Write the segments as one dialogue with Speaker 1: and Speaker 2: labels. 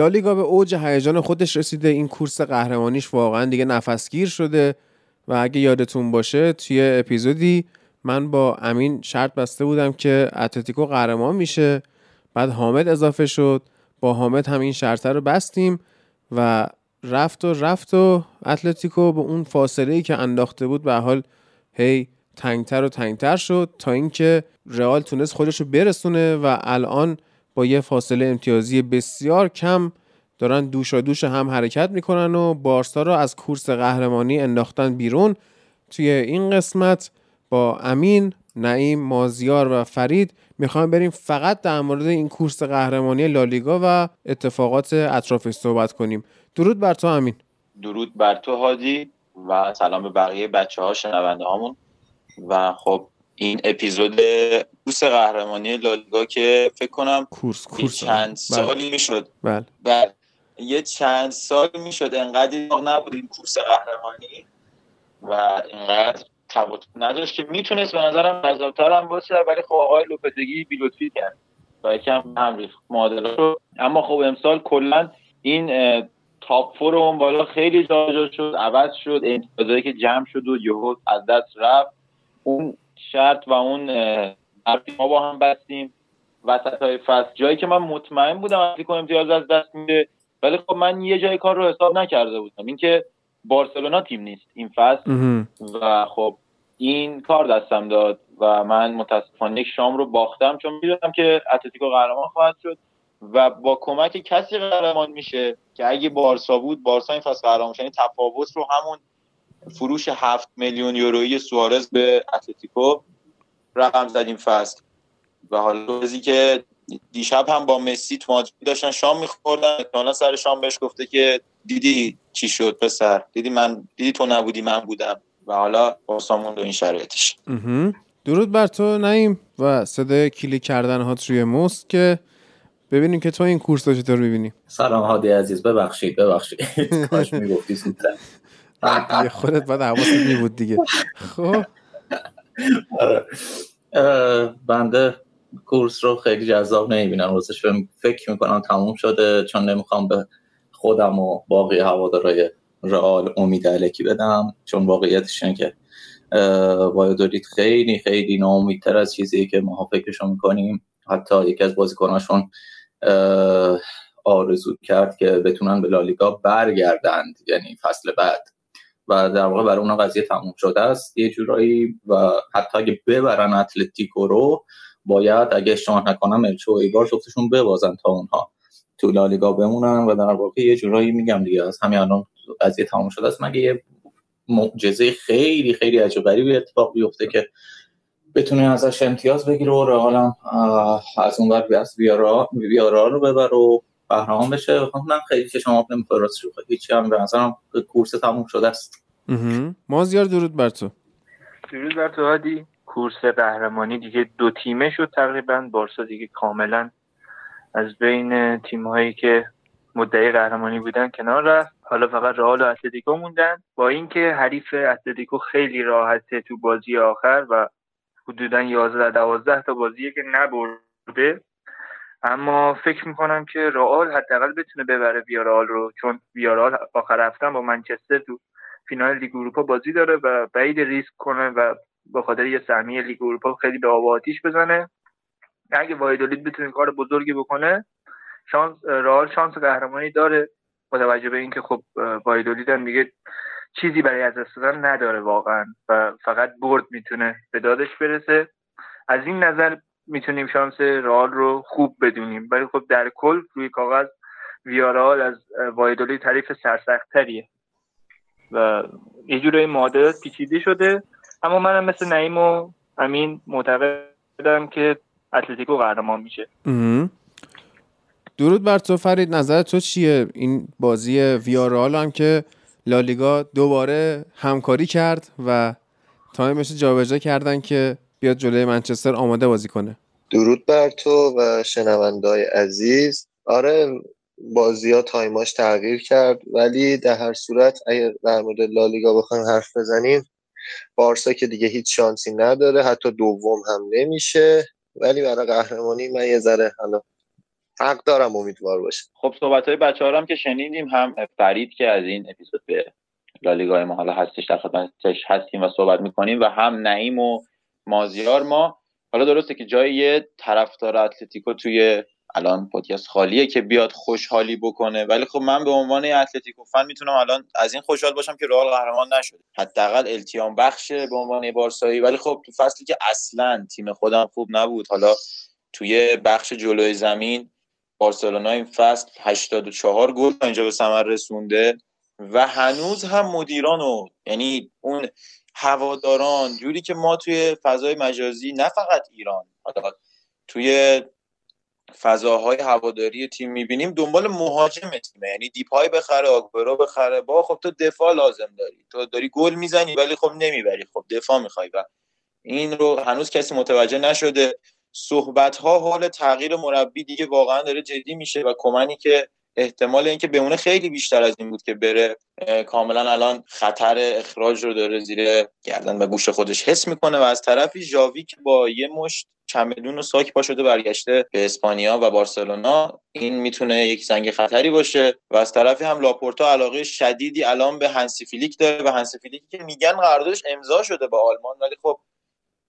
Speaker 1: لالیگا به اوج هیجان خودش رسیده. این کورس قهرمانیش واقعا دیگه نفسگیر شده. و اگه یادتون باشه توی اپیزودی من با امین شرط بسته بودم که اتلتیکو قهرمان میشه. بعد حامد اضافه شد. با حامد هم این شرطه رو بستیم و رفت و رفت و اتلتیکو به اون فاصله ای که انداخته بود به حال هی تنگتر و تنگتر شد تا اینکه رئال تونست خودش رو برسونه و الان با یه فاصله امتیازی بسیار کم دارن دوشا دوش هم حرکت می‌کنن و بارسا رو از کورس قهرمانی انداختن بیرون. توی این قسمت با امین، نعیم، مازیار و فرید می‌خوایم بریم فقط در مورد این کورس قهرمانی لالیگا و اتفاقات اطرافش صحبت کنیم. درود بر تو امین.
Speaker 2: درود بر تو هادی و سلام به بقیه بچه ها شنونده هامون. و خب این اپیزود کورس قهرمانی لالیگا که فکر کنم
Speaker 1: کورس کورس
Speaker 2: چند
Speaker 1: بله.
Speaker 2: سالی می‌شد.
Speaker 1: بله.
Speaker 2: بله. یه چند سال می‌شد انقدر نبود این کورس قهرمانی و اینقدر تفاوت نداشت که می‌تونست به نظرم جذابتر هم باشه ولی خب آقای لوپتگی بیلوتفی کرد و یکم هم ریخت معادله رو. اما خب امسال کلا این تاپ فور اون بالا خیلی جابجا شد عوض شد امتیازایی که جمع شد و یهو از دست رفت. اون شرط و اون ما با هم بستیم. وسط های فصل. جایی که من مطمئن بودم اتلتیکو امتیاز از دست میده ولی خب من یه جای کار رو حساب نکرده بودم. اینکه بارسلونا تیم نیست این فصل. و خب این کار دستم داد و من متاسفانه یک شام رو باختم چون می‌دونم که اتلتیکو قهرمان خواهد شد و با کمک کسی قهرمان میشه که اگه بارسا بود بارسا این فصل قهرمان شد یعنی تفاوت رو همون فروش هفت میلیون یورویی سوارز به اتلتیکو رقم زد این فصل. و حالا روزی که دیشب هم با مسی تو مادرید داشتن شام میخوردن. احتمالا سر شام بهش گفته که دیدی چی شد پسر؟ دیدی من دیدی تو نبودی من بودم. و حالا بارسا موند و این شرایطش.
Speaker 1: درود بر تو نعیم و صدای کلیک کردن هات روی موست که ببینیم که تو این کورس رو چطور می‌بینی.
Speaker 3: سلام هادی عزیز. ببخشید ببخشید. کاش می‌گفتی
Speaker 1: دیگه خودت باید حواست می بود دیگه. خب.
Speaker 3: آره. بنده کورس رو خیلی جذاب نمی‌بینم راستش. فکر- می‌کنم تموم شده چون نمی‌خوام به خودم و باقی هوادارهای رئال امید علکی بدم چون واقعیتش اینه که وایادولید خیلی خیلی ناامیدتر از چیزی که ما فکرشو می‌کنیم. حتی یکی از بازیکناشون آرزو کرد که بتونن به لالیگا برگردند یعنی فصل بعد. و در واقع برای اونا قضیه تموم شده است. یه جورایی و حتی اگه ببرن اتلتیکو رو باید اگه اشتباه نکنم الچو ایبار جفتشون ببازن تا اونها تو لالیگا بمونن و در واقع یه جورایی میگم دیگه از همین الان قضیه تموم شده است. مگه یه معجزه خیلی خیلی عجیب غریبی اتفاق بیفته که بتونه ازش امتیاز بگیره و رئال هم آه، از اون ور از ویارا ویارا رو ببر و قهرمان بشه. من خیلی که شما نمی‌خواد راست رو هیچ هم به نظرم کورس تموم شده است.
Speaker 1: مازیار درود بر تو.
Speaker 4: درود بر تو هادی. کورس قهرمانی دیگه دو تیمه شد تقریبا. بارسا دیگه کاملا از بین تیم هایی که مدعی قهرمانی بودن کنار رفت. حالا فقط رئال و اتلتیکو موندن. با اینکه حریف اتلتیکو خیلی راحته تو بازی آخر و حدودا 11 12 تا بازیه که نبرده اما فکر می‌کنم که رئال حداقل بتونه ببره ویارال رو چون ویارال آخر هفته با منچستر تو فینال لیگ اروپا بازی داره و بعید ریسک کنه و به خاطر یه سهمیه لیگ اروپا خیلی به آب آتیش بزنه. اگه وایدولید بتونه کار بزرگی بکنه شانس رئال شانس قهرمانی داره. با توجه به اینکه خب وایدولید هم دیگه چیزی برای از دست دادن نداره واقعا و فقط برد می‌تونه به دادش برسه. از این نظر می‌تونیم شانس رئال رو خوب بدونیم. ولی خب در کل روی کاغذ ویارال از وایدولی تعریف سرسختتریه. و یه جورایی معادلات پیچیده شده. اما منم مثل نعیم و امین معتقدم که اتلتیکو قهرمان میشه.
Speaker 1: درود بر تو فرید. نظر تو چیه؟ این بازی ویارال هم که لالیگا دوباره همکاری کرد و time ش جابجا کردن که بیاد جلوی منچستر آماده بازی کنه.
Speaker 5: درود بر تو و شنوندای عزیز. آره بازی ها time اش تغییر کرد ولی در هر صورت اگر در مورد لالیگا بخوایم حرف بزنیم بارسا که دیگه هیچ شانسی نداره حتی دوم هم نمیشه. ولی برای قهرمانی من یه ذره حالا حق دارم امیدوار باشه
Speaker 2: خب صحبت های بچه ها هم که شنیدیم هم فرید که از این اپیزود به لالیگا ما حالا هستش در خدمتش هستیم و صحبت می‌کنیم و هم نعیم و مازیار ما حالا درسته که جای یه طرفدار اتلتیکو توی الان پادکست خالیه که بیاد خوشحالی بکنه ولی خب من به عنوان اتلتیکو فن می‌تونم الان از این خوشحال باشم که رئال قهرمان نشده. حداقل التیام بخشه به عنوان بارسایی ولی خب تو فصلی که اصلا تیم خودم خوب نبود حالا توی بخش جلوی زمین بارسلونا این فصل 84 گل اینجا به ثمر رسونده و هنوز هم مدیران و یعنی اون هواداران جوری که ما توی فضای مجازی نه فقط ایران توی فضاهای هواداری تیم می‌بینیم دنبال مهاجم تیمه. یعنی دیپای بخره آگورو بخره. با خب تو دفاع لازم داری. تو داری گل می‌زنی ولی خب نمی‌بری. خب دفاع می‌خوای و این رو هنوز کسی متوجه نشده. صحبت ها حال تغییر مربی دیگه واقعا داره جدی میشه و کمنی که احتمال اینکه بمونه خیلی بیشتر از این بود که بره کاملا الان خطر اخراج رو داره زیر گردن و گوش خودش. حس می‌کنه و از طرفی ژاوی که با یه مشت چمدون و ساک پا شده برگشته به اسپانیا و بارسلونا این می‌تونه یک زنگ خطری باشه. و از طرفی هم لاپورتا علاقه شدیدی الان به هنسی فلیک داره و هنسی فلیک که میگن قراردادش امضا شده با آلمان ولی خب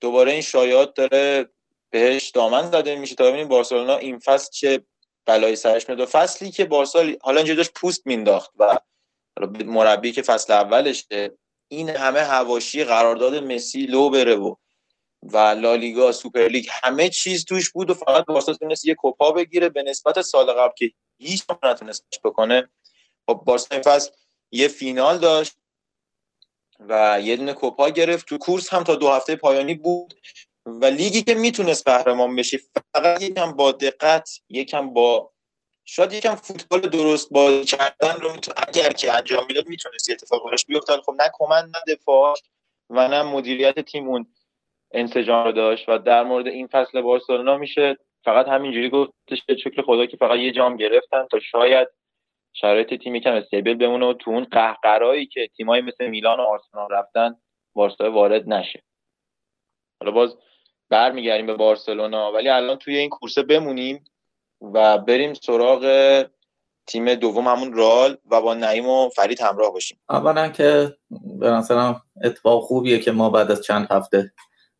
Speaker 2: دوباره این شایعات داره بهش دامن زده میشه. تا ببینیم بارسلونا این فصل چه بلایی سرش میاد. و فصلی که بارسا حالا اینجا داشت پوست مینداخت و مربی که فصل اولشه این همه حواشی قرارداد مسی لو بره و و لالیگا سوپرلیگ همه چیز توش بود و فقط بارسا تونست یه کوپا بگیره به نسبت سال قبل که هیچ نتونست بکنه. خب بارسا این فصل یه فینال داشت و یه دونه کوپا گرفت. تو کورس هم تا دو هفته پایانی بود. و لیگی که می‌تونست قهرمان بشه فقط یکم با دقت یکم با شاید یکم فوتبال درست بازی کردن رو اگر که انجام می‌داد می‌تونست اتفاق براش بیفته. خب نه کمن نه دفاع و نه مدیریت تیم اون انسجام رو داشت و در مورد این فصل بارسلونا میشه فقط همینجوری گفتش به شکر خدا که فقط یه جام گرفتن تا شاید شرایط تیم یکم استیبل بمونه و تو اون قهقرایی که تیمایی مثل میلان و آرسنال رفتن بارسا وارد نشه. حالا باز برمیگردیم به بارسلونا. ولی الان توی این کورسه بمونیم و بریم سراغ تیم دوم همون رال و با نعیم و فرید همراه باشیم.
Speaker 3: اولا که به نظرم اتفاق خوبیه که ما بعد از چند هفته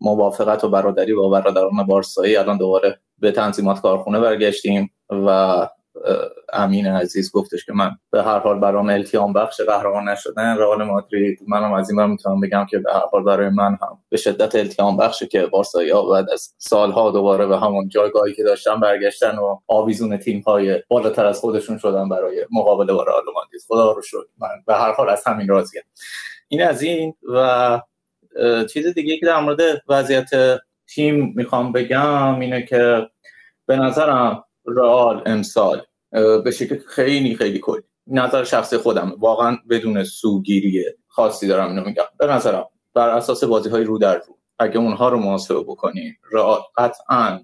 Speaker 3: موافقت و برادری با برادران بارسایی الان دوباره به تنظیمات کارخونه برگشتیم و امین عزیز گفتش که من به هر حال برام التیام بخش قهرمان نشدن رئال مادرید. منم از این می‌تونم بگم که به هر حال برای من هم به شدت التیام بخشه که بارسایا بعد از سالها دوباره به همون جایگاهی که داشتن برگشتن و آویزون تیم های بالاتر از خودشون شدن برای مقابله با رئال مادرید. خدا رو شد من به هر حال از همین راضیم. این از این و چیز دیگه که در مورد وضعیت تیم می‌خوام بگم اینه که به نظرم رئال امسال به شکل خیلی خیلی کلی. نظر شخصی خودم واقعا بدون سوگیری خاصی دارم اینو میگم. به نظرم بر اساس بازی های رو در رو اگه اونها رو محاسبه بکنیم قطعا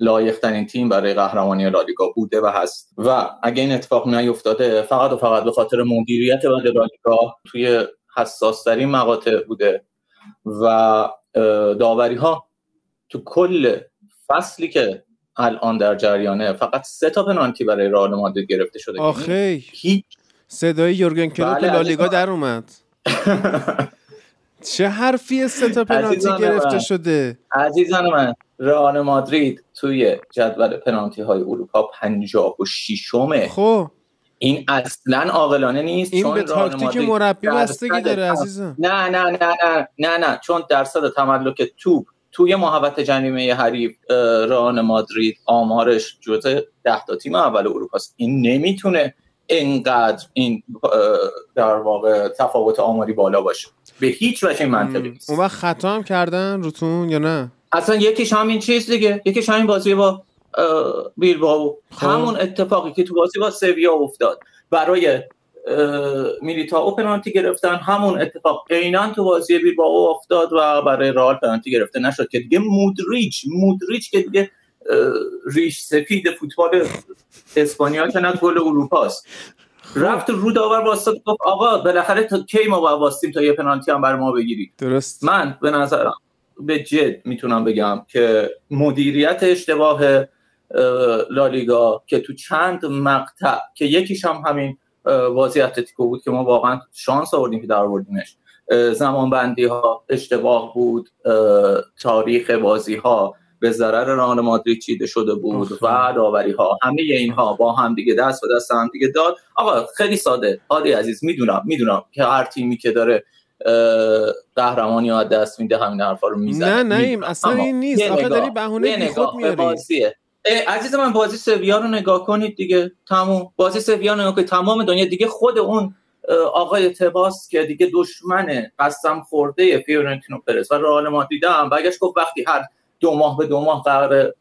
Speaker 3: لایقترین تیم برای قهرمانی لالیگا بوده و هست. و اگه این اتفاق نیفتاده فقط و فقط به خاطر مدیریت بعد لالیگا توی حساس ترین مقاطع بوده و داوری ها تو کل فصلی که الان در جریانه. فقط سه تا پنالتی برای رئال مادرید گرفته شده.
Speaker 1: آخه. یعنی هیچ صدای یورگن کلوپ بله لالیگا در اومد. چه حرفی سه تا پنالتی گرفته شده؟
Speaker 3: عزیزان من رئال مادرید توی جدول پنالتی های اروپا 56 م
Speaker 1: خب.
Speaker 3: این اصلا عاقلانه نیست
Speaker 1: این به تاکتیک مربی بستگی داره عزیزم.
Speaker 3: نه نه نه نه نه نه چون درصد تملک توپ توی محبت جریمه حریف ران مادرید آمارش جزء ده تا تیم اول اروپا است این نمی‌تونه انقدر این در واقع تفاوت آماری بالا باشه. به هیچ وجه منطقی نیست.
Speaker 1: اون وقت خطا هم کردن روتون یا نه؟
Speaker 3: اصلا یکیش همین چیز دیگه. یکیش همین بازی با بیلباو
Speaker 1: خب.
Speaker 3: همون اتفاقی که تو بازی با سویا افتاد. برای میلیتائو پنالتی گرفتن. همون اتفاق عینا تو بازی بیلبائو افتاد و برای رئال پنالتی گرفته نشد که دیگه مودریچ مودریچ که دیگه ریش سفید فوتبال اسپانیا که نه گل اروپاست رفت رو داور واسط گفت آقا بالاخره تا کی ما باید واستیم تا یه پنالتی هم برای ما بگیرید؟
Speaker 1: درست.
Speaker 3: من به نظرم به جد می‌تونم بگم که مدیریت اشتباه لالیگا که تو چند مقطع که یکیش هم همین بازی اتلتیکو بود که ما واقعا شانس آوردیم که در آوردیمش. زمان بندی ها اشتباه بود تاریخ بازی ها به ضرر ران مادرید چیده شده بود و داوری ها همه اینها با هم دیگه دست به دست هم دیگه داد. آقا خیلی ساده. عادی عزیز می‌دونم می‌دونم که هر تیمی که داره قهرمانی ها دست میده همین حرفا رو می‌زنه.
Speaker 1: نه نه اصلا این نیست. آخه داری بهونه خود میاری.
Speaker 3: عزیز من بازی سویا رو نگاه کنید دیگه. تموم. بازی سویا نگاه کنید تمام دنیا دیگه خود اون آقای تباس که دیگه دشمن قسم خورده فیورنتینو پرس و رئال مادرید هم. برگشت گفت وقتی هر دو ماه به دو ماه قرار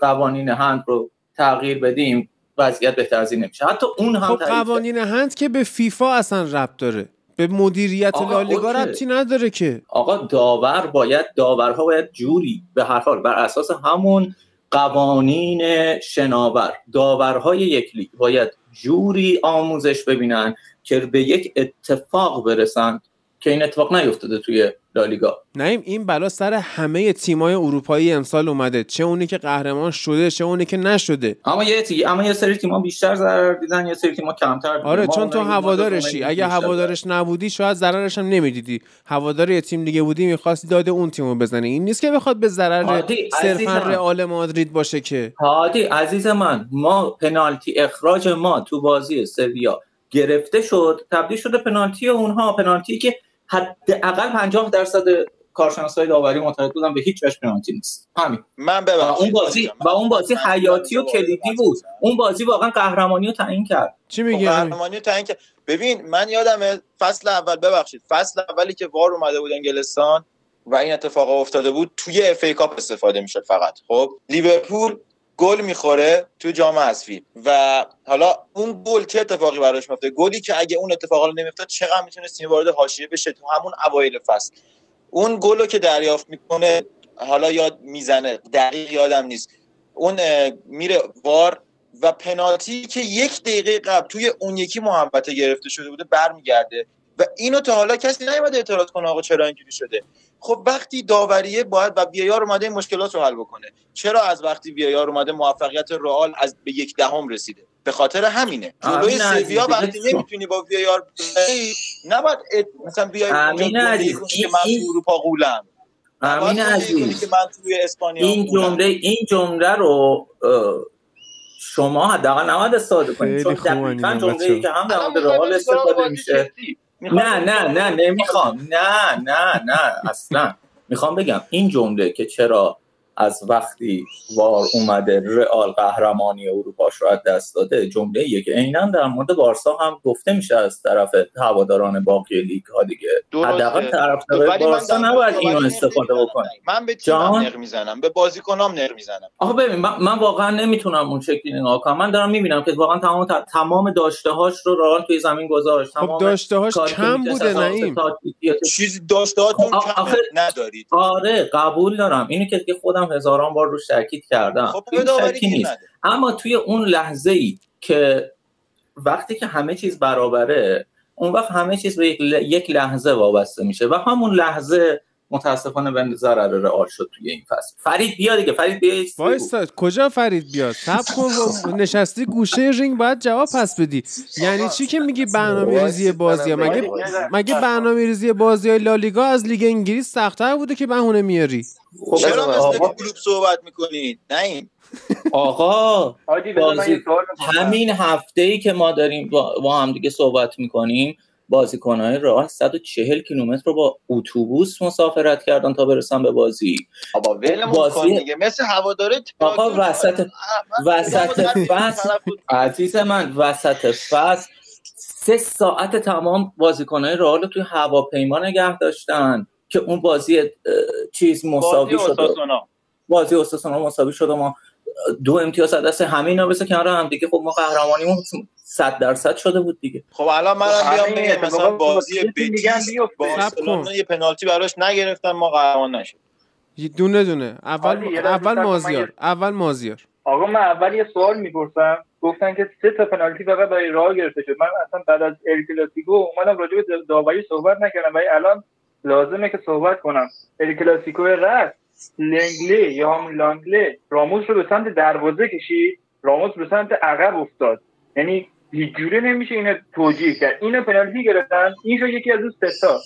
Speaker 3: قوانین هند رو تغییر بدیم وضعیت بهتر از این نمیشه. حتی اون هم
Speaker 1: خب قوانین هند که به فیفا اصلا ربط داره. به مدیریت لالیگا ربطی نداره که.
Speaker 3: آقا داور باید داورها باید جوری به هر حال بر اساس همون قوانین شناور داورهای یک لیگ باید جوری آموزش ببینن که به یک اتفاق برسن که این اتفاق نیفتاده توی لالیگا.
Speaker 1: نه این بلا سر همه تیمای اروپایی امسال اومده. چه اونی که قهرمان شده چه اونی که نشده.
Speaker 3: اما یه تی... اما یه سری تیم‌ها بیشتر ضرر دیدن یه سری تیم‌ها کمتر دیدن.
Speaker 1: آره چون تو هوادارشی. اگه هوادارش نبودی شاید ضررش هم نمی‌دیدی. هوادار یه تیم دیگه بودی می‌خواست داده اون تیمو بزنه این نیست که بخواد به ضرر صرفا رئال مادرید باشه که.
Speaker 3: هادی عزیز من ما پنالتی اخراج ما تو بازی سویا گرفته شد تبدیل شده پنالتی اونها پنالتی که حداقل 50 درصد کارشناسای داوری معتقد بودن به هیچ وجه پنالتی نیست. همین.
Speaker 2: من ببخشید.
Speaker 3: اون بازی و اون بازی حیاتی و کلیدی بود. اون بازی واقعا قهرمانی رو تعیین کرد.
Speaker 1: چی میگی؟
Speaker 2: قهرمانی رو تعیین کرد. ببین من یادم فصل اول ببخشید. فصل اولی که وار اومده بود انگلستان و این اتفاق افتاده بود توی اف ای کاپ استفاده می‌شد فقط. خب لیورپول گل می‌خوره تو جام حذفی و حالا اون گل چه اتفاقی براش میفته گلی که اگه اون اتفاق رو نمیافتاد چقدر می‌تونست تیم وارد حاشیه بشه؟ تو همون اوایل فصل. اون گل رو که دریافت می‌کنه حالا یاد می‌زنه. دقیق یادم نیست. اون میره وار و پنالتی که یک دقیقه قبل توی اون یکی محبته گرفته شده بوده برمیگرده. و اینو تا حالا کسی نیومده اعتراض کنه آقا چرا اینجوری شده. خب وقتی داوریه باید و بیایار اومده این مشکلات رو حل بکنه. چرا از وقتی بیایار اومده موفقیت رئال از به یک دهم رسیده؟ به خاطر همینه. جلوی سویا وقتی نمی‌تونی با بیایار نباید مثلا بیای که من تو اروپا قولم
Speaker 3: امین عزیز
Speaker 2: که من توی اسپانیا
Speaker 3: این جمله این جمله رو شما حداقل نباید استفاده کنید. چون دقیقاً جمله‌ای که هم در مورد رئال استفاده میشه. نه نه نه نمی‌خوام. نه نه نه اصلا. می‌خوام بگم این جمله که چرا از وقتی وار اومده رئال قهرمانی اروپا رو از دست داده جمله ایه که عینا در مورد بارسا هم گفته میشه از طرف هواداران باقی لیگ ها دیگه حداقل طرفدار بارسا نباید اینو استفاده بکنه
Speaker 2: من به تیمم نق می‌زنم. به بازیکنام نق می‌زنم.
Speaker 3: آخه ببین من, من واقعا نمی‌تونم اون شکلی نگاه کنم. من دارم می‌بینم که واقعا تمام تمام داشته هاش رو رئال توی زمین گذاشت.
Speaker 1: خب داشته هاش کم بوده نعیم.
Speaker 2: چیزی داشته هاتون کم ندارید.
Speaker 3: آره قبول دارم. اینو که خودم هزاران بار روش تاکید کردم.
Speaker 2: خب
Speaker 3: نیست. اما توی اون لحظه ای که وقتی که همه چیز برابره اون وقت همه چیز به یک لحظه وابسته میشه و همون لحظه متاسفانه به ضرر رئال شد توی این فصل. فرید بیا دیگه فرید بیا
Speaker 1: وایسا کجا فرید بیاد؟ صبر کن نشستی گوشه رینگ باید جواب پس بدی. یعنی چی که میگی برنامه ریزی بازی ها مگه مگه برنامه ریزی بازی های لالیگا از لیگ انگلیس سختتر بوده که بهونه میاری؟
Speaker 2: خب چرا مثل کلوپ صحبت می‌کنید؟ نه این.
Speaker 3: آقا بازی همین هفته ای که ما داریم با هم دیگه صحبت می‌کنیم بازیکنهای راه 140 کیلومتر رو با اتوبوس مسافرت کردن تا برسن به بازی.
Speaker 6: بابا بازی دیگه. مثل هواداره
Speaker 3: آقا وسط وسط فصل عزیز من وسط فصل سه ساعت تمام بازیکنهای رئال توی هواپیما نگه داشتن. که اون بازی چیز مساوی شد بازی استاسونا مساوی شد ما دو امتیاز از دست همه اینا بسه کنار هم دیگه خب ما قهرمانیمون 100 درصد شده بود دیگه.
Speaker 6: خب الان منم خب بیام بگم مثلا بازی بتیس بارسلونا یه پنالتی براش نگرفتن ما قهرمان نشد
Speaker 1: دونه دونه. اول اول مازیار. اول مازیار.
Speaker 7: آقا من اول یه سوال می‌پرسم. گفتن که سه تا پنالتی فقط برای راه گرفته شد. من اصلا بعد از ال کلاسیکو اومدم راجع به داوری صحبت نکردم. ولی الان لازمه که صحبت کنم. ال کلاسیکو رفت لنگلی یا هم لانگلی. راموس رو به سمت دروازه کشید. راموس به سمت عقب افتاد. یعنی هیچ نمیشه اینو توجیه کرد. اینو پنالتی گرفتن. این شو یکی از اون ستا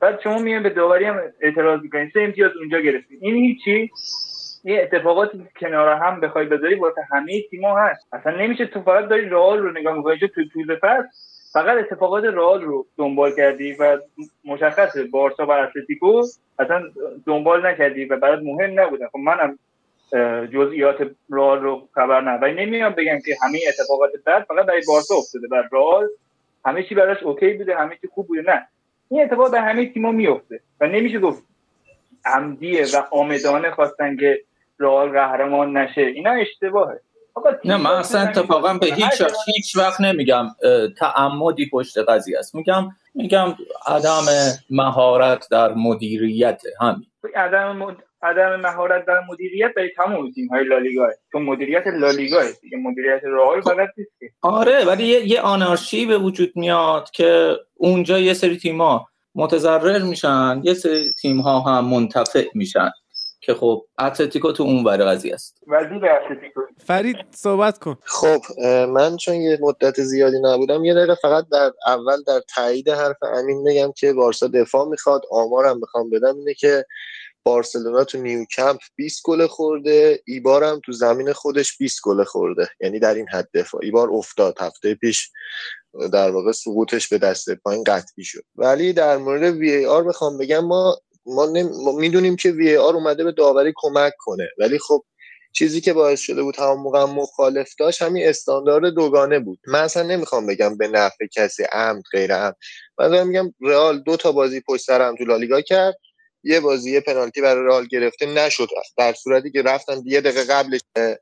Speaker 7: بعد شما میان به داوری هم اعتراض می‌کنید سه امتیاز اونجا گرفتید این هیچی. یه اتفاقات کنار هم بخوای بذاری واسه همه تیم‌ها هست. اصلا نمیشه تو فقط داری رئال رو نگاه می‌کنی. تو طول فصل فقط اتفاقات رئال رو دنبال کردی و مشخصه بارسا و اتلتیکو اصلا دنبال نکردی و برات مهم نبودن خب منم جزئیات رئال رو خبر نه ولی نمیام بگم که همه اتفاقات بد فقط برای بارسا افتاده. بر رئال همه چی براش اوکی بوده همه چی خوب بوده. نه. این اتفاق به همه تیم‌ها میفته و نمیشه گفت عمدیه و آمدانه خواستن که رئال قهرمان نشه. اینا اشتباهه.
Speaker 3: نه من اصلا اتفاقا به هیچ وقت هیچ وقت نمیگم تعمدی پشت قضیه است. میگم میگم عدم مهارت در مدیریت همین.
Speaker 7: عدم عدم مهارت در مدیریت برای تمام تیم های لالیگا چون مدیریت لالیگا دیگه مدیریت رئال فقط نیست
Speaker 3: آره ولی یه, یه آنارشی به وجود میاد که اونجا یه سری تیم ها متضرر میشن یه سری تیم ها هم منتفع میشن. که خب اتلتیکو تو اون ور قضیه است.
Speaker 7: وزیر اتلتیکو.
Speaker 1: فرید صحبت کن.
Speaker 5: خب من چون یه مدت زیادی نبودم یه دقیقه فقط در اول در تایید حرف امین بگم که بارسا دفاع می‌خواد. آمارم بخوام بدم اینه که بارسلونا تو نیوکمپ 20 گل خورده ایبار هم تو زمین خودش 20 گل خورده. یعنی در این حد دفاع. ایبار افتاد. هفته پیش در واقع سقوطش به دست پایین قطعی شد. ولی در مورد VAR بخوام بگم ما ما, ما می‌دونیم که وی آر اومده به داوری کمک کنه. ولی خب چیزی که باعث شده بود همون موقع مخالف داشت همین استاندارد دوگانه بود. من اصلا نمی‌خوام بگم به نفع کسی عمد غیر عمد. من دارم میگم رئال دو تا بازی پشت سر هم تو لالیگا کرد. یه بازی یه پنالتی برای رئال گرفته نشد. در صورتی که رفتن یه دقیقه قبل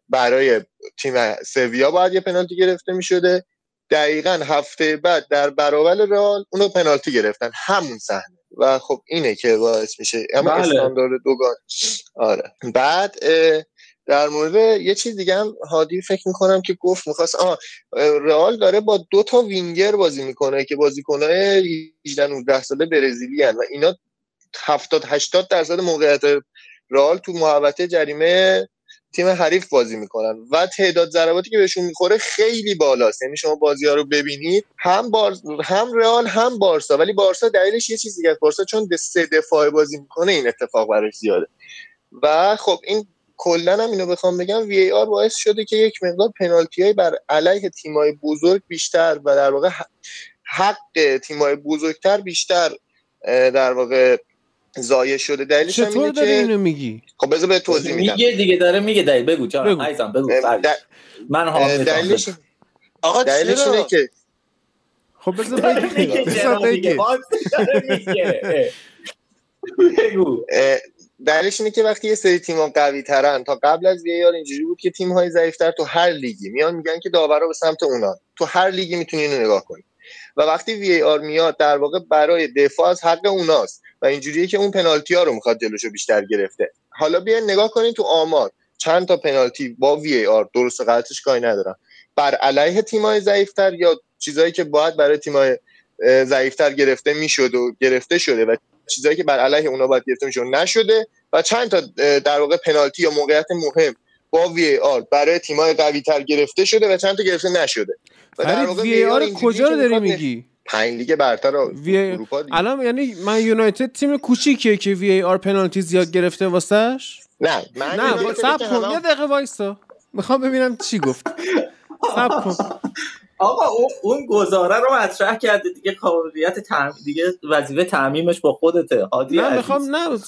Speaker 5: برای تیم سویا باید یه پنالتی گرفته می‌شده. دقیقا هفته بعد در برابر رئال اونو پنالتی گرفتن. همون صحنه. و خب اینه که باعث میشه. اما بله. استاندارد دوگان. آره. بعد در مورد یه چیز دیگه هم هادی فکر می‌کنم که گفت می‌خواست آه رئال داره با دو تا وینگر بازی می‌کنه که بازیکنهای 18 19 ساله برزیلی هن و اینا 70 80 درصد موقعیت رئال تو محوطه جریمه تیم حریف بازی می‌کنن و تعداد ضرباتی که بهشون می‌خوره خیلی بالاست. یعنی شما بازی ها رو ببینید هم بار... هم رئال هم بارسا. ولی بارسا دلیلش یه چیزی دیگه بارسا چون سه دفاعه بازی می‌کنه این اتفاق براش زیاده. و خب این کلا هم اینو بخوام بگم وی ای آر باعث شده که یک مقدار پنالتی های بر علیه تیمای بزرگ بیشتر و در واقع حق تیمای بزرگتر بیشتر در واقع زایه شده. دلیلش
Speaker 1: چطور اینه که... اینو میگی؟
Speaker 5: خب بذار به توضیح میدم.
Speaker 3: میگه دیگه داره میگه. دلیل بگو چرا عزیزم بگو.
Speaker 5: د... من هم دلیلش آقا دلیلش اینه که
Speaker 1: خب بذار بگی بذار بگی
Speaker 5: دلیلش اینه که وقتی یه سری تیم‌ها قوی ترن تا قبل از وی اینجوری بود که تیم های ضعیفتر تو هر لیگی میان میگن که داورا به سمت اونا. تو هر لیگی می‌تونی اینو نگاه کنی. و وقتی وی آر میاد در واقع برای دفاع از حق اوناست. و اینجوریه که اون پنالتی ها رو می‌خواد جلوشو بیشتر گرفته. حالا بیاین نگاه کنین تو آمار. چند تا پنالتی با وی ای آر درست قطعش کاری ندارم بر علیه تیمای ضعیفتر یا چیزایی که باید برای تیمای ضعیفتر گرفته می‌شد و گرفته شده و چیزایی که بر علیه اونا باید گرفته می‌شد نشده و چند تا در واقع پنالتی یا موقعیت مهم با وی آر برای تیمای قوی تر گرفته شده و چند تا گرفته نشده.
Speaker 1: و در واقع وی آر کجا رو داری میگی؟
Speaker 5: پنج لیگ برتر وی... اروپا
Speaker 1: الان یعنی من یونایتد تیم کوچیکیه که وی ای آر پنالتی زیاد گرفته واسش
Speaker 5: نه من
Speaker 1: نه سب کن. یه دقیقه وایسا. می‌خوام ببینم چی گفت. سب کن.
Speaker 3: آقا اون گزاره رو مطرح کرده دیگه قابلیت تعمیم دیگه وظیفه تعمیمش با خودته عادی
Speaker 1: نه می‌خوام نه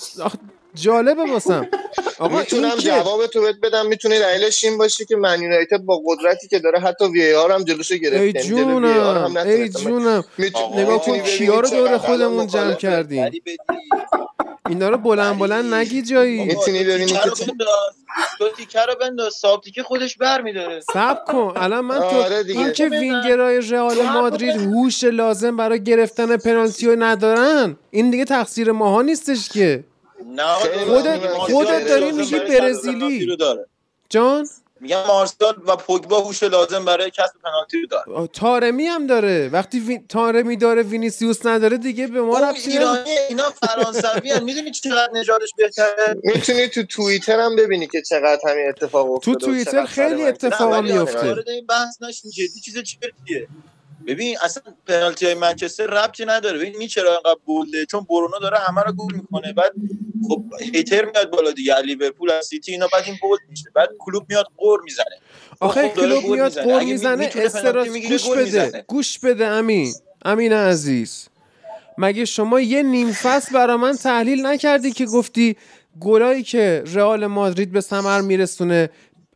Speaker 1: جالبه واسم.
Speaker 5: آقا می‌تونم جواب تو بهت بدم می‌تونه دلیلش این باشه که من یونایتد با قدرتی که داره حتی وی آر هم جلوشو گرفت.
Speaker 1: ای جونم ای جونم. نگاه کن کیا رو دور خودمون جمع کردیم. اینا رو بلند بلند نگی جایی.
Speaker 5: می‌تونی ببینی که
Speaker 6: تو تیکه رو بنداز. ساب تیکه خودش برمیداره
Speaker 1: سب کن. الان من تو آره این که وینگرای رئال مادرید هوش لازم برای گرفتن پنالتی ندارن این دیگه تقصیر ماها نیستش که. خودت خودت داری میگی برزیلی. جان؟
Speaker 6: میگم مارسال و پوگبا هوش لازم برای کسب پنالتی رو داره.
Speaker 1: تارمی هم داره. وقتی وی... تارمی داره وینیسیوس نداره دیگه به ما
Speaker 6: ربطی ایرانی اینا فرانسوی هم. می‌دونی چقدر نژادش بهتره؟
Speaker 5: می‌تونی تو توییتر هم ببینی که چقدر همین اتفاق افتاده
Speaker 1: تو توییتر خیلی اتفاق میفته
Speaker 6: این بحث نشین. جدی چیز چیه ببین اصلا پنالتی های منچستر ربطی نداره. ببین چرا انقدر بولده؟ چون برونو داره همه رو گول می‌کنه. بعد خب هیتر میاد بالا دیگه. لیورپول از سیتی اینا بعد این بولد میشه. بعد کلوب میاد قور می‌زنه.
Speaker 1: آخه خب کلوب میاد قور می‌زنه استراس گوش بده. گوش بده امین. امین عزیز. مگه شما یه نیم فصل برا من تحلیل نکردی که گفتی گلایی که رئال مادرید به ثمر میرسونه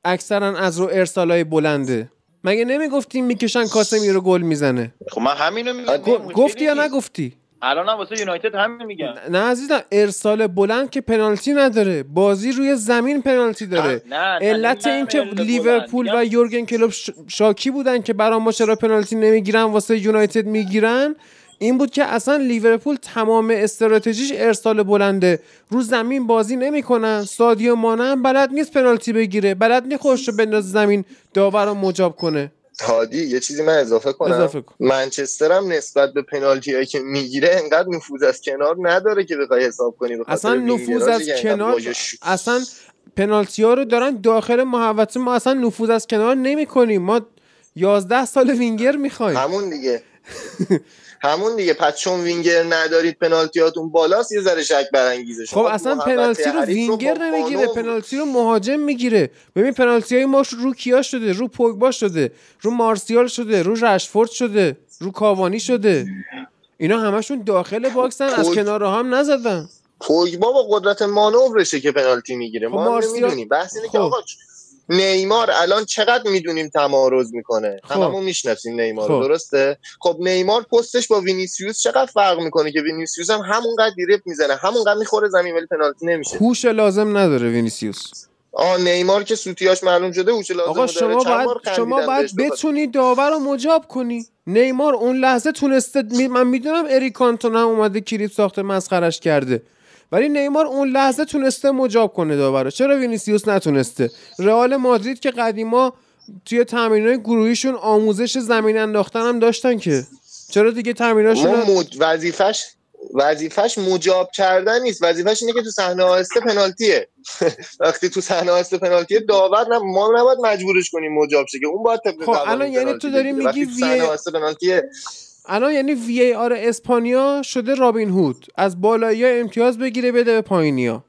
Speaker 1: اکثرا از رو ارسالای بلنده؟ مگه نمی‌گفتیم می‌کشن کاسمی رو گل می‌زنه؟
Speaker 6: خب من همینو میگم.
Speaker 1: گفتی یا نگفتی؟
Speaker 6: الان هم واسه یونایتد همین میگم
Speaker 1: نه عزیزم ارسال بلند که پنالتی نداره. بازی روی زمین پنالتی داره.
Speaker 6: نه نه
Speaker 1: علت این که لیورپول و یورگن کلوب شاکی بودن که برای ما چرا پنالتی نمی‌گیرن واسه یونایتد می‌گیرن. این بود که اصلا لیورپول تمام استراتژیش ارسال بلنده. رو زمین بازی نمی‌کنن سادیو مانه هم بلد نیست پنالتی بگیره بلد نیست خوش رو بندازه زمین داور رو مجاب کنه.
Speaker 5: هادی یه چیزی من اضافه کنم.
Speaker 1: اضافه
Speaker 5: منچستر هم نسبت به پنالتی هایی که می‌گیره انقدر نفوذ از کنار نداره که بخوای حساب کنی
Speaker 1: اصلا نفوذ از کنار اصلا پنالتی ها رو دارن داخل محوطه ما اصلا نفوذ از کنار نمی کنیم ما 11 سال وینگر می‌خوایم.
Speaker 5: همون دیگه. همون دیگه. پس چون وینگر ندارید پنالتیاتون بالاست یه ذره شک برانگیزه
Speaker 1: خب اصلا پنالتی رو وینگر نمی‌گیره پنالتی رو مهاجم می‌گیره. ببین پنالتی های ما رو کیا شده رو پوگبا شده رو مارسیال شده رو رشفورد شده رو کاوانی شده. اینا همشون داخل box ن از کنار هم نزدن.
Speaker 5: پوگبا با قدرت مانورشه که پنالتی می‌گیره. خب ما نمی‌دونیم بحث اینه که خب. آقا نیمار الان چقدر می‌دونیم تمارز می‌کنه؟ خب. هممون می‌شناسیم نیمار خب. درسته؟ خب نیمار پستش با وینیسیوس چقدر فرق می‌کنه که وینیسیوس هم همونقدر دیریپ می‌زنه همونقدر می‌خوره زمین ولی پنالتی نمیشه.
Speaker 1: هوش لازم نداره وینیسیوس.
Speaker 5: آ نیمار که سوتیاش معلوم شده هوش لازم
Speaker 1: آقا شما باید شما باید بتونی داور رو مجاب کنی. نیمار اون لحظه تونسته من می‌دونم اریکانتون هم اومده کلیپ ساخته مسخرش کرده. ولی نیمار اون لحظه تونسته مجاب کنه داور چرا وینیسیوس نتونسته؟ رئال مادرید که قدیما توی تمرینای گروهیشون آموزش زمین انداختن هم داشتن که. چرا دیگه تمریناشون
Speaker 5: مد... وظیفش وظیفش مجاب کردن نیست. وظیفش اینه که تو صحنه آهسته پنالتیه. وقتی تو صحنه آهسته پنالتیه داور نه ما نباید مجبورش کنیم مجاب شه که. اون باید
Speaker 1: خب الان یعنی تو داری میگی وی الان یعنی VAR اسپانیا شده رابین هود. از بالایی امتیاز بگیره بده به پایینیا.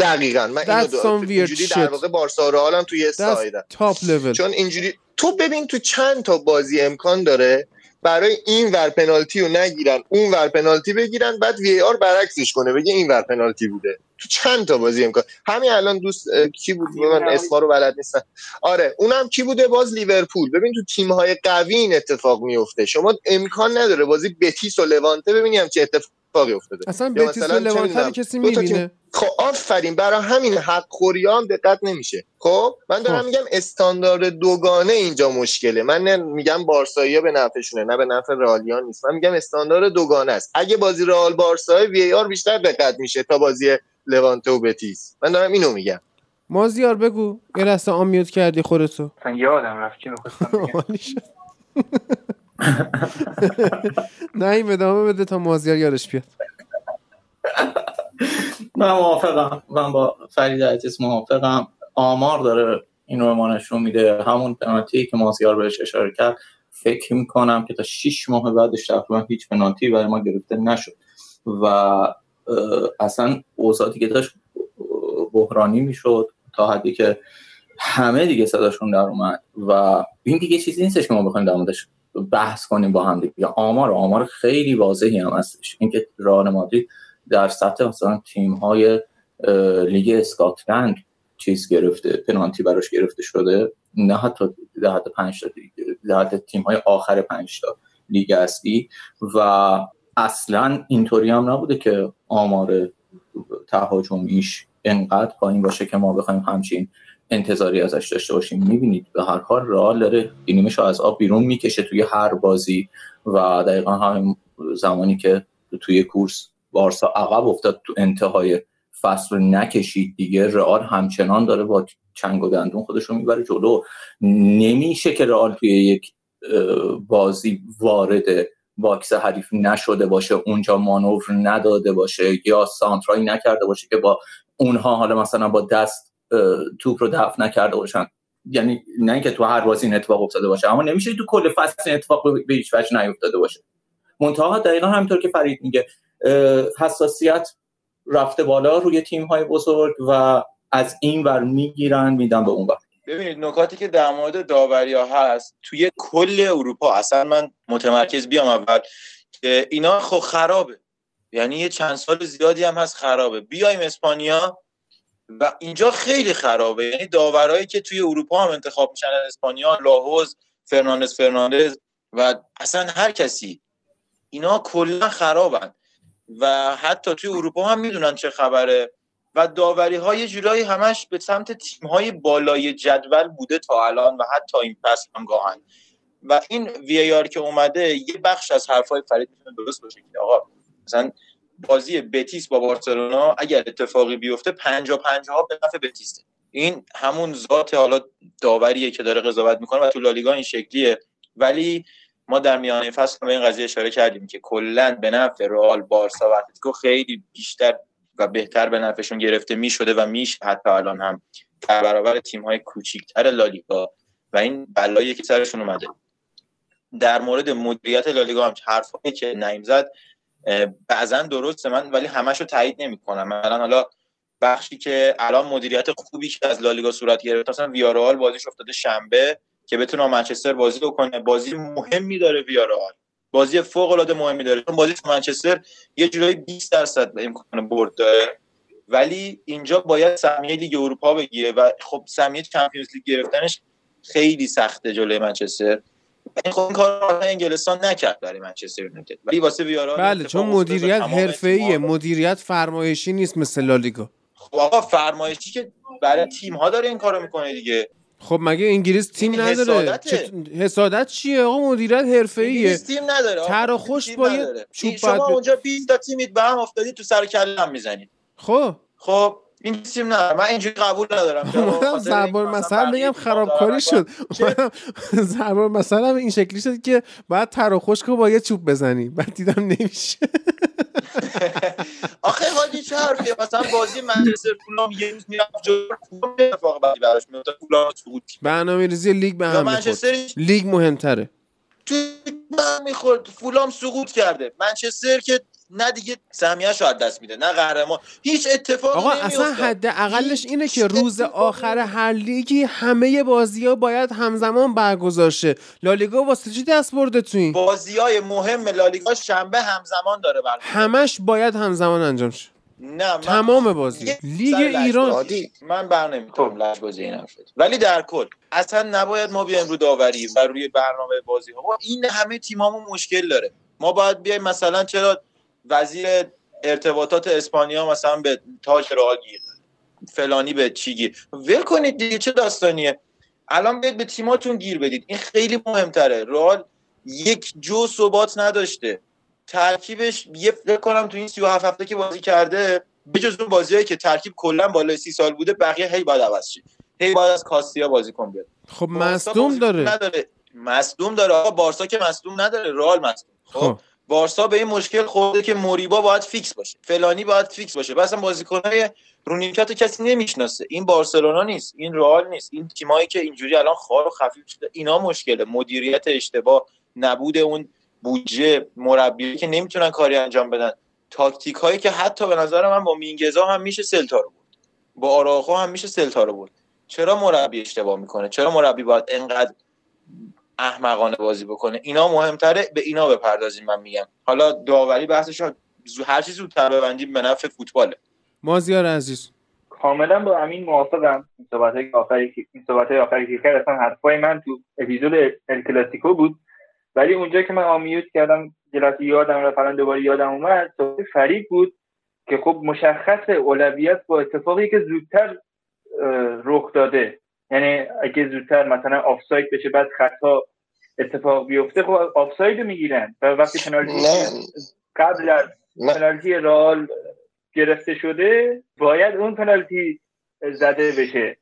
Speaker 5: دقیقا. من اینو دو... اینجوری در واقع بارسا رو حالم توی side
Speaker 1: م. top level
Speaker 5: چون اینجوری تو ببین تو چند تا بازی امکان داره برای این ور پنالتی رو نگیرن اون ور پنالتی بگیرن بعد VAR برعکسش کنه بگه این ور پنالتی بوده. تو چند تا بازی امکان؟ همین الان دوست کی بود؟ من اسما رو بلد نیستم. آره اونم کی بوده؟ باز لیورپول. ببین تو تیم های قوی این اتفاق میفته شما امکان نداره بازی بتیس و لوانته ببینیم چه اتفاقی افتاده.
Speaker 1: اصلا بتیس و لوانته کسی می‌بینه؟
Speaker 5: خب آفرین برای همین حق خوری هم دقت نمیشه. خب من دارم خب. میگم استاندارد دوگانه اینجا مشکله. من نه میگم بارسایی به نفعشونه نه به نفع رئالیان نیست. من میگم استاندارد دوگانه است. اگه بازی رئال بارسا وی آر بیشتر دقت میشه تا بازی لوانته و بتیس. من دارم اینو میگم.
Speaker 1: مازیار بگو. یه لحظه آمیوت کردی خودتو.
Speaker 7: یادم رفت چی
Speaker 1: نه این ادامه بده تا مازیار یادش بیاد.
Speaker 3: من موافقم. من با فرید عزیز موافقم. آمار داره این رو نشون میده. همون پنالتی که مازیار بهش اشاره کرد فکر می‌کنم که تا 6 ماه بعدش تقریبا هیچ پنالتی برای ما گرفته نشد. و اصلا اوضاع دیگه داشت بحرانی می‌شد تا حدی که همه دیگه صداشون در اومد. و این دیگه چیزی نیستش که ما بخوایم در موردش بحث کنیم با هم دیگه. آمار آمار خیلی واضحی هم هستش. اینکه رئال مادرید در سطح مثلا تیم های لیگ اسکاتلند چیز گرفته پنالتی براش گرفته شده نه حتی در حد پنج تا در حد تیم های آخر پنج تا لیگ اصلی. و اصلا اینطوری هم نبوده که آمار تهاجمیش انقدر پایین باشه که ما بخوایم همچین انتظاری ازش داشته باشیم. می‌بینید به هر حال رئال داره گلیمش از آب بیرون می‌کشه توی هر بازی و دقیقا همین زمانی که توی کورس بارسا عقب افتاد تو انتهای فصل نکشید دیگه. رئال همچنان داره با چنگ و دندون خودش رو می‌بره جلو. نمیشه که رئال توی یک بازی وارد باکس حریف نشده باشه اونجا مانور نداده باشه یا سانترایی نکرده باشه که با اونها حالا مثلا با دست توپ رو دفع نکرده باشن. یعنی نه اینکه تو هر بازی این اتفاق افتاده باشه اما نمیشه تو کل فصل این اتفاق به هیچ وجه نیفتاده باشه. منتها دقیقا همینطور که فرید میگه حساسیت رفته بالا روی تیم های بزرگ و از این ور می‌گیرن میدن به اون ور.
Speaker 2: ببینید نکاتی که در مورد داوری ها هست توی کل اروپا اصلا من متمرکز بیام اول که اینا خب خرابه. یعنی یه چند سال زیادی هم هست خرابه. بیایم اسپانیا و اینجا خیلی خرابه. یعنی داورایی که توی اروپا هم انتخاب میشن از اسپانیا لاهوز فرناندز فرناندز و اصلا هر کسی. اینا کلا خرابن. و حتی توی اروپا هم می‌دونن چه خبره. و داوری های جورایی همش به سمت تیم های بالای جدول بوده تا الان و حتی این پس هم گاهن. و این VAR که اومده یه بخش از حرفای فرید می‌تونه درست باشه که آقا مثلا بازی بتیس با بارسلونا اگر اتفاقی بیفته 50 50 به نفع بتیسه. این همون ذات حالا داوریه که داره قضاوت می‌کنه و تو لالیگا این شکلیه. ولی ما در میانه فصل به این قضیه اشاره کردیم که کلا به نفع رئال بارسا و اتلتیکو خیلی بیشتر و بهتر به نفعشون گرفته می‌شده و میشه حتی الان هم در برابر تیم های کوچیکتر لالیگا. و این بلایی که سرشون اومده. در مورد مدیریت لالیگا هم حرفایی که نیم زد بعضا درسته من ولی همش رو تایید نمی‌کنم. مثلا حالا بخشی که الان مدیریت خوبی که از لالیگا صورت گرفت مثلا ویارال بازیش افتاده شنبه که بتونه منچستر بازی کنه بازی مهمی داره ویارال بازی فوق العاده مهمی داره. چون بازی منچستر یه جورایی 20 درصد امکان برد داره. ولی اینجا باید سهمیه لیگ اروپا بگیره. و خب سهمیه چمپیونز لیگ گرفتنش خیلی سخته جلوی منچستر. خب این کار انگلستان نکرد برای منچستر یونایتد. ولی واسه ویارا
Speaker 1: بله چون مدیریت حرفه‌ایه مدیریت فرمایشی نیست مثل لالیگا.
Speaker 2: خب آقا فرمایشی که برای تیم ها داره این کارو می‌کنه دیگه.
Speaker 1: خب مگه انگلیس تیم نداره؟ حسادت چیه؟ آقا مدیریت حرفه‌ایه.
Speaker 2: انگلیس تیم نداره
Speaker 1: تر خوش با چوب
Speaker 2: شما اونجا 20 تا تیمید به هم افتادید تو سر کله هم می‌زنید
Speaker 1: خب.
Speaker 2: خب این تیم نه من اینجوری قبول ندارم.
Speaker 1: زربار مثلا بگم خرابکاری شد. زربار مثلا این شکلی شد که بعد تر و خشک با یه چوب بزنی. بعد دیدم نمیشه.
Speaker 2: آخه حاجی چه حرفیه؟ مثلا بازی منچستر فولام یه روز می‌رفت جلو اتفاق بعدی براش میفته فولام سقوط
Speaker 1: برنامه‌ریزی لیگ به هم لیگ مهمتره.
Speaker 2: تو می‌خورد. فولام سقوط کرده. منچستر که نه دیگه سهمیه‌اش از دست میده نه قهرمان. هیچ اتفاقی
Speaker 1: آقا اصلا حد اقلش اینه که روز آخر هر لیگی همه بازی ها باید همزمان برگزار شه. لالیگا واسه چی دست برده تو این؟
Speaker 2: بازی های مهم لالیگا شنبه همزمان داره برگزار
Speaker 1: همش باید همزمان انجام شه.
Speaker 2: نه من
Speaker 1: تمام بازی. لیگ ایران.
Speaker 2: من بر نمی‌تونم لج بازی این ولی در کل اصلا نباید ما بیایم رو داوری و روی برنامه بازی ها. این همه تیمامون مشکل داره. ما باید بیایم مثلا چرا وزیر ارتباطات اسپانیا مثلا به تاج رئال گیر فلانی به چی گیر. ول کنید دیگه چه داستانیه؟ الان بیاید به تیماتون گیر بدید. این خیلی مهمتره. رئال یک جو ثبات نداشته. ترکیبش یه فکر کنم تو این 37 هفته که بازی کرده بجز اون بازیایی که ترکیب کلا بالای سی سال بوده بقیه هی باید عوض شه. هی باید از کاستیا بازی کن بیاد.
Speaker 1: خب مصدوم داره.
Speaker 2: نداره. مصدوم داره. آقا بارسا که مصدوم نداره. رئال مصدوم. خب, خب. بارسا به این مشکل خورده که موریبا باید فیکس باشه فلانی باید فیکس باشه. اصلا بازیکنای رو نیمکت کسی نمی‌شناسه. این بارسلونا نیست این رئال نیست. این تیمایی که اینجوری الان خوار و خفیف شده اینا مشکله. مدیریت اشتباه نبود اون بودجه مربی که نمی‌تونن کاری انجام بدن. تاکتیک هایی که حتی به نظر من با مینگزا هم میشه سلتا رو برد با آراخو هم میشه سلتا رو برد چرا مربی اشتباه می‌کنه؟ چرا مربی باید انقدر احمقانه بازی بکنه. اینا مهمتره به اینا بپردازیم من میگم. حالا داوری بحثش هر چیزی زودتر ببندیم به نفع فوتباله.
Speaker 1: مازیار عزیز.
Speaker 7: کاملا با امین موافقم. این صحبت آخری این صحبت آخری که کرد اصلا حرفای من تو اپیزود الکلاسیکو بود. ولی اونجا که من آمیوت کردم جلسه یادم رفت دوباره یادم اومد صحبت فرید بود که خب مشخص اولویت با اتفاقی که زودتر رخ داده. یعنی اگه زودتر مثلا آفساید بشه بعد خطا اتفاق بیفته خب آفساید می‌گیرن. و وقتی پنالتی قبل از پنالتی رئال گرفته شده باید اون پنالتی زده بشه.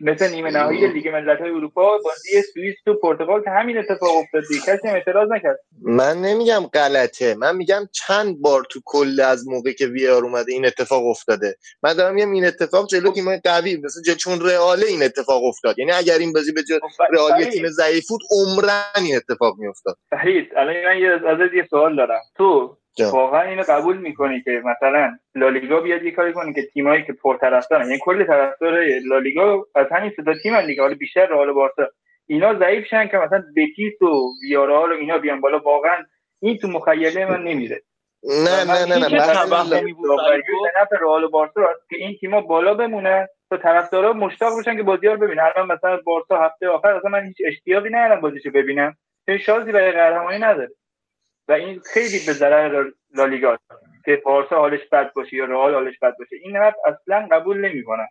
Speaker 7: مثل نیمه نهایی لیگ ملت‌های اروپا بازی سوئیس و پرتغال که همین اتفاق افتاد کسی اعتراض نکرد.
Speaker 5: من نمیگم غلطه. من میگم چند بار تو کل از موقعی که VAR اومده این اتفاق افتاده. من دارم میگم این اتفاق جلو تیم قوی مثل چون رئال این اتفاق افتاد. یعنی اگر این بازی به جای خب، رئال تیم ضعیف بود عمرن این اتفاق میافتاد.
Speaker 7: صحیح الان من از یه سوال دارم. تو واقعا اینو قبول می‌کنی که مثلا لالیگا بیاد یه کاری کنه که تیمایی که پرطرفدارن. یعنی کل طرفدار لالیگا از همین سه تا تیم دیگه. حالا بیشتر رئال بارسا. اینا ضعیف شن که مثلا بتیس و ویارال و اینا بیان بالا. واقعا این تو مخیله من نمیره.
Speaker 5: نه نه نه نه.
Speaker 7: نه رئال بارسا که این تیما بالا بمونه تا طرفدارا مشتاق بشن که بازی رو ببینن. الان مثلا بارسا هفته آخر اصلا من هیچ اشتیاقی ندارم بازیشو ببینم. چون شانسی برای قهرمانی نداره. و این خیلی به ضرر لالیگا که بارسا حالش بد باشه یا رئال حالش بد باشه. این حرف اصلا قبول نمی‌کنم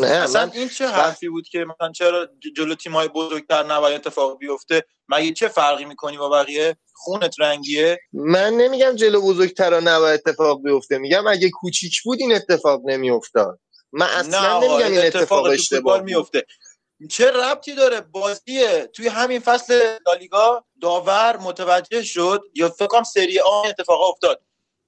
Speaker 2: نه اصلا این چه حرفی بود که مثلا چرا جلو تیمای بزرگتر نباید اتفاق بیفته؟ مگه چه فرقی می‌کنی با بقیه؟ خونت رنگیه؟
Speaker 5: من نمیگم جلو بزرگتر نباید اتفاق بیفته. میگم اگه کوچیک بود این اتفاق نمیافتاد. من اصلا نمیگم این اتفاق اشتباه
Speaker 2: میفته چه ربطی داره بازی توی همین فصل لالیگا؟ داور متوجه شد یا فکر کنم سری آ اتفاق افتاد.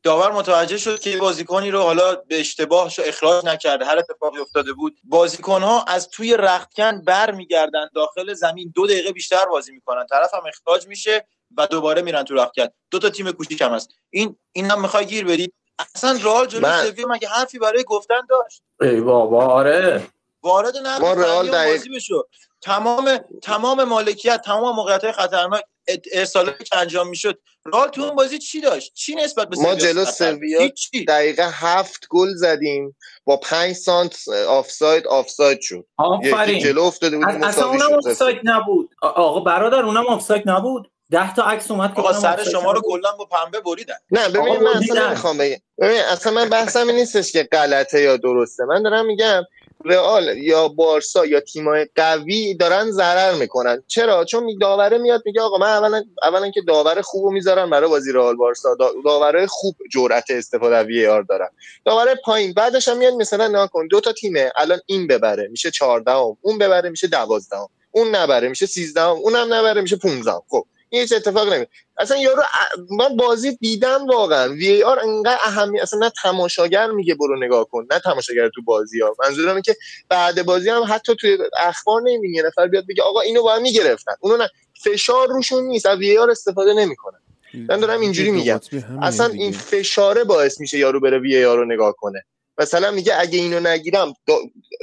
Speaker 2: داور متوجه شد که بازیکنی رو حالا به اشتباهش اخراج نکرده. هر اتفاقی افتاده بود. بازیکن ها از توی رختکن بر میگردن داخل زمین دو دقیقه بیشتر بازی می‌کنن. طرف هم اخراج میشه و دوباره میرن تو رختکن. دو تا تیم کوچیک هم هست. این این هم می‌خوای گیر بدی؟ اصلا رئال جلوی مگه حرفی برای گفتن داشت؟
Speaker 3: ای بابا آره.
Speaker 2: وارد نقد بازی بشو تمام تمام مالکیت تمام موقعیت های خطرناک ارسالی که انجام می‌شد رال تو اون بازی چی داشت؟ چی نسبت به
Speaker 5: ما جلو سویا دقیقه هفت گل زدیم. با پنج سانت آفساید آفساید شد.
Speaker 3: آفرین.
Speaker 5: جلو افتاده
Speaker 3: بودیم اصلا اونم آفساید نبود. آقا برادر اونم آفساید نبود. ده تا عکس اومد
Speaker 2: که سر شما رو کلا با پنبه بریدن.
Speaker 5: نه ببین من اصلا نمی‌خوام بگم. ببین اصلا من بحثم این نیستش که غلطه یا درسته. من دارم میگم رئال یا بارسا یا تیمای قوی دارن ضرر می‌کنن. چرا؟ چون داوره میاد میگه آقا من اولا اولا که داور خوبو می‌ذارن برای بازی رئال بارسا. داوره خوب جرأت استفاده از وی آر دارن. داوره پایین. بعدش هم میاد مثلا نکن دو تا تیمه. الان این ببره میشه 14 اون ببره میشه 12 اون نبره میشه 13 اونم نبره میشه 15 خب هیچ اتفاق نمی اصلا یارو من بازی دیدم واقعا. وی آر انقدر اهمی اصلا نه تماشاگر میگه برو نگاه کن. نه تماشاگر تو بازی ها. منظورم اینه که بعد بازی هم حتی توی اخبار یه نفر بیاد بگه آقا اینو باید می‌گرفتن. اونو نه. فشار روشون نیست از وی آر استفاده نمی‌کنن. من دارم اینجوری میگم. اصلا این فشاره باعث میشه یارو بره وی آر رو نگاه کنه. مثلا میگه اگه اینو نگیرم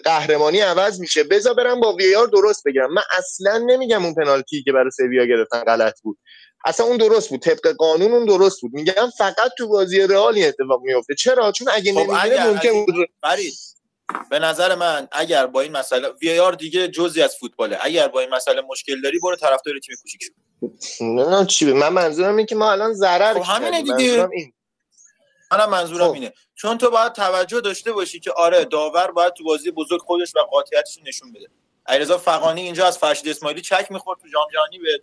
Speaker 5: قهرمانی عوض میشه. بذار برم با وی آر درست بگیرم من اصلا نمیگم اون پنالتی که برای سویا گرفتن غلط بود. اصلا اون درست بود. طبق قانون اون درست بود. میگم فقط تو بازی رئال این اتفاق میفته چرا؟ چون اگه خب نمی‌گیره ممکن بود
Speaker 2: به نظر من اگر با این مسئله وی آر دیگه جزی از فوتباله. اگر با این مسئله مشکل داری برو طرفدار تیم کوچیک شو.
Speaker 5: نه چی من منظورم اینه که ما الان ضرر
Speaker 2: خب همینه دیگه. منم منظورم خب. اینه. چون تو باید توجه داشته باشی که آره داور باید تو بازی بزرگ خودش و قاطعیتش نشون بده. علیرضا فقانی اینجا از فرشید اسماعیلی چک می‌خورد تو جام جهانی به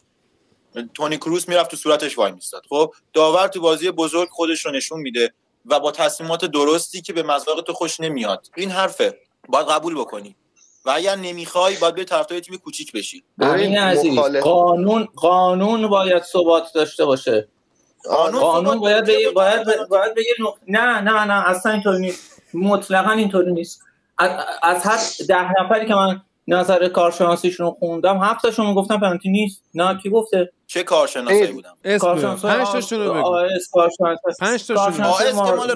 Speaker 2: تونی کروس می‌رفت تو صورتش وای میستاد. خب داور تو بازی بزرگ خودش رو نشون میده و با تصمیمات درستی که به مذاق تو خوش نمیاد. این حرفه. باید قبول بکنی. و اگر نمی‌خوای باید به طرفدار تیم کوچیک بشی.
Speaker 3: عزیز قانون قانون باید ثبات داشته باشه. قانون باید بگه باید باید بگه نه نه نه اصلا اینطوری نیست. مطلقا اینطوری نیست. از هر ده نفری که من نظر کارشناسیشون رو خوندم هفت تاشون گفتن پنالتی نیست. نه کی گفته؟
Speaker 2: چه کارشناسی بودم
Speaker 1: کارشناس پنج تاشون رو بگو. پنج تاشون
Speaker 2: آس که مال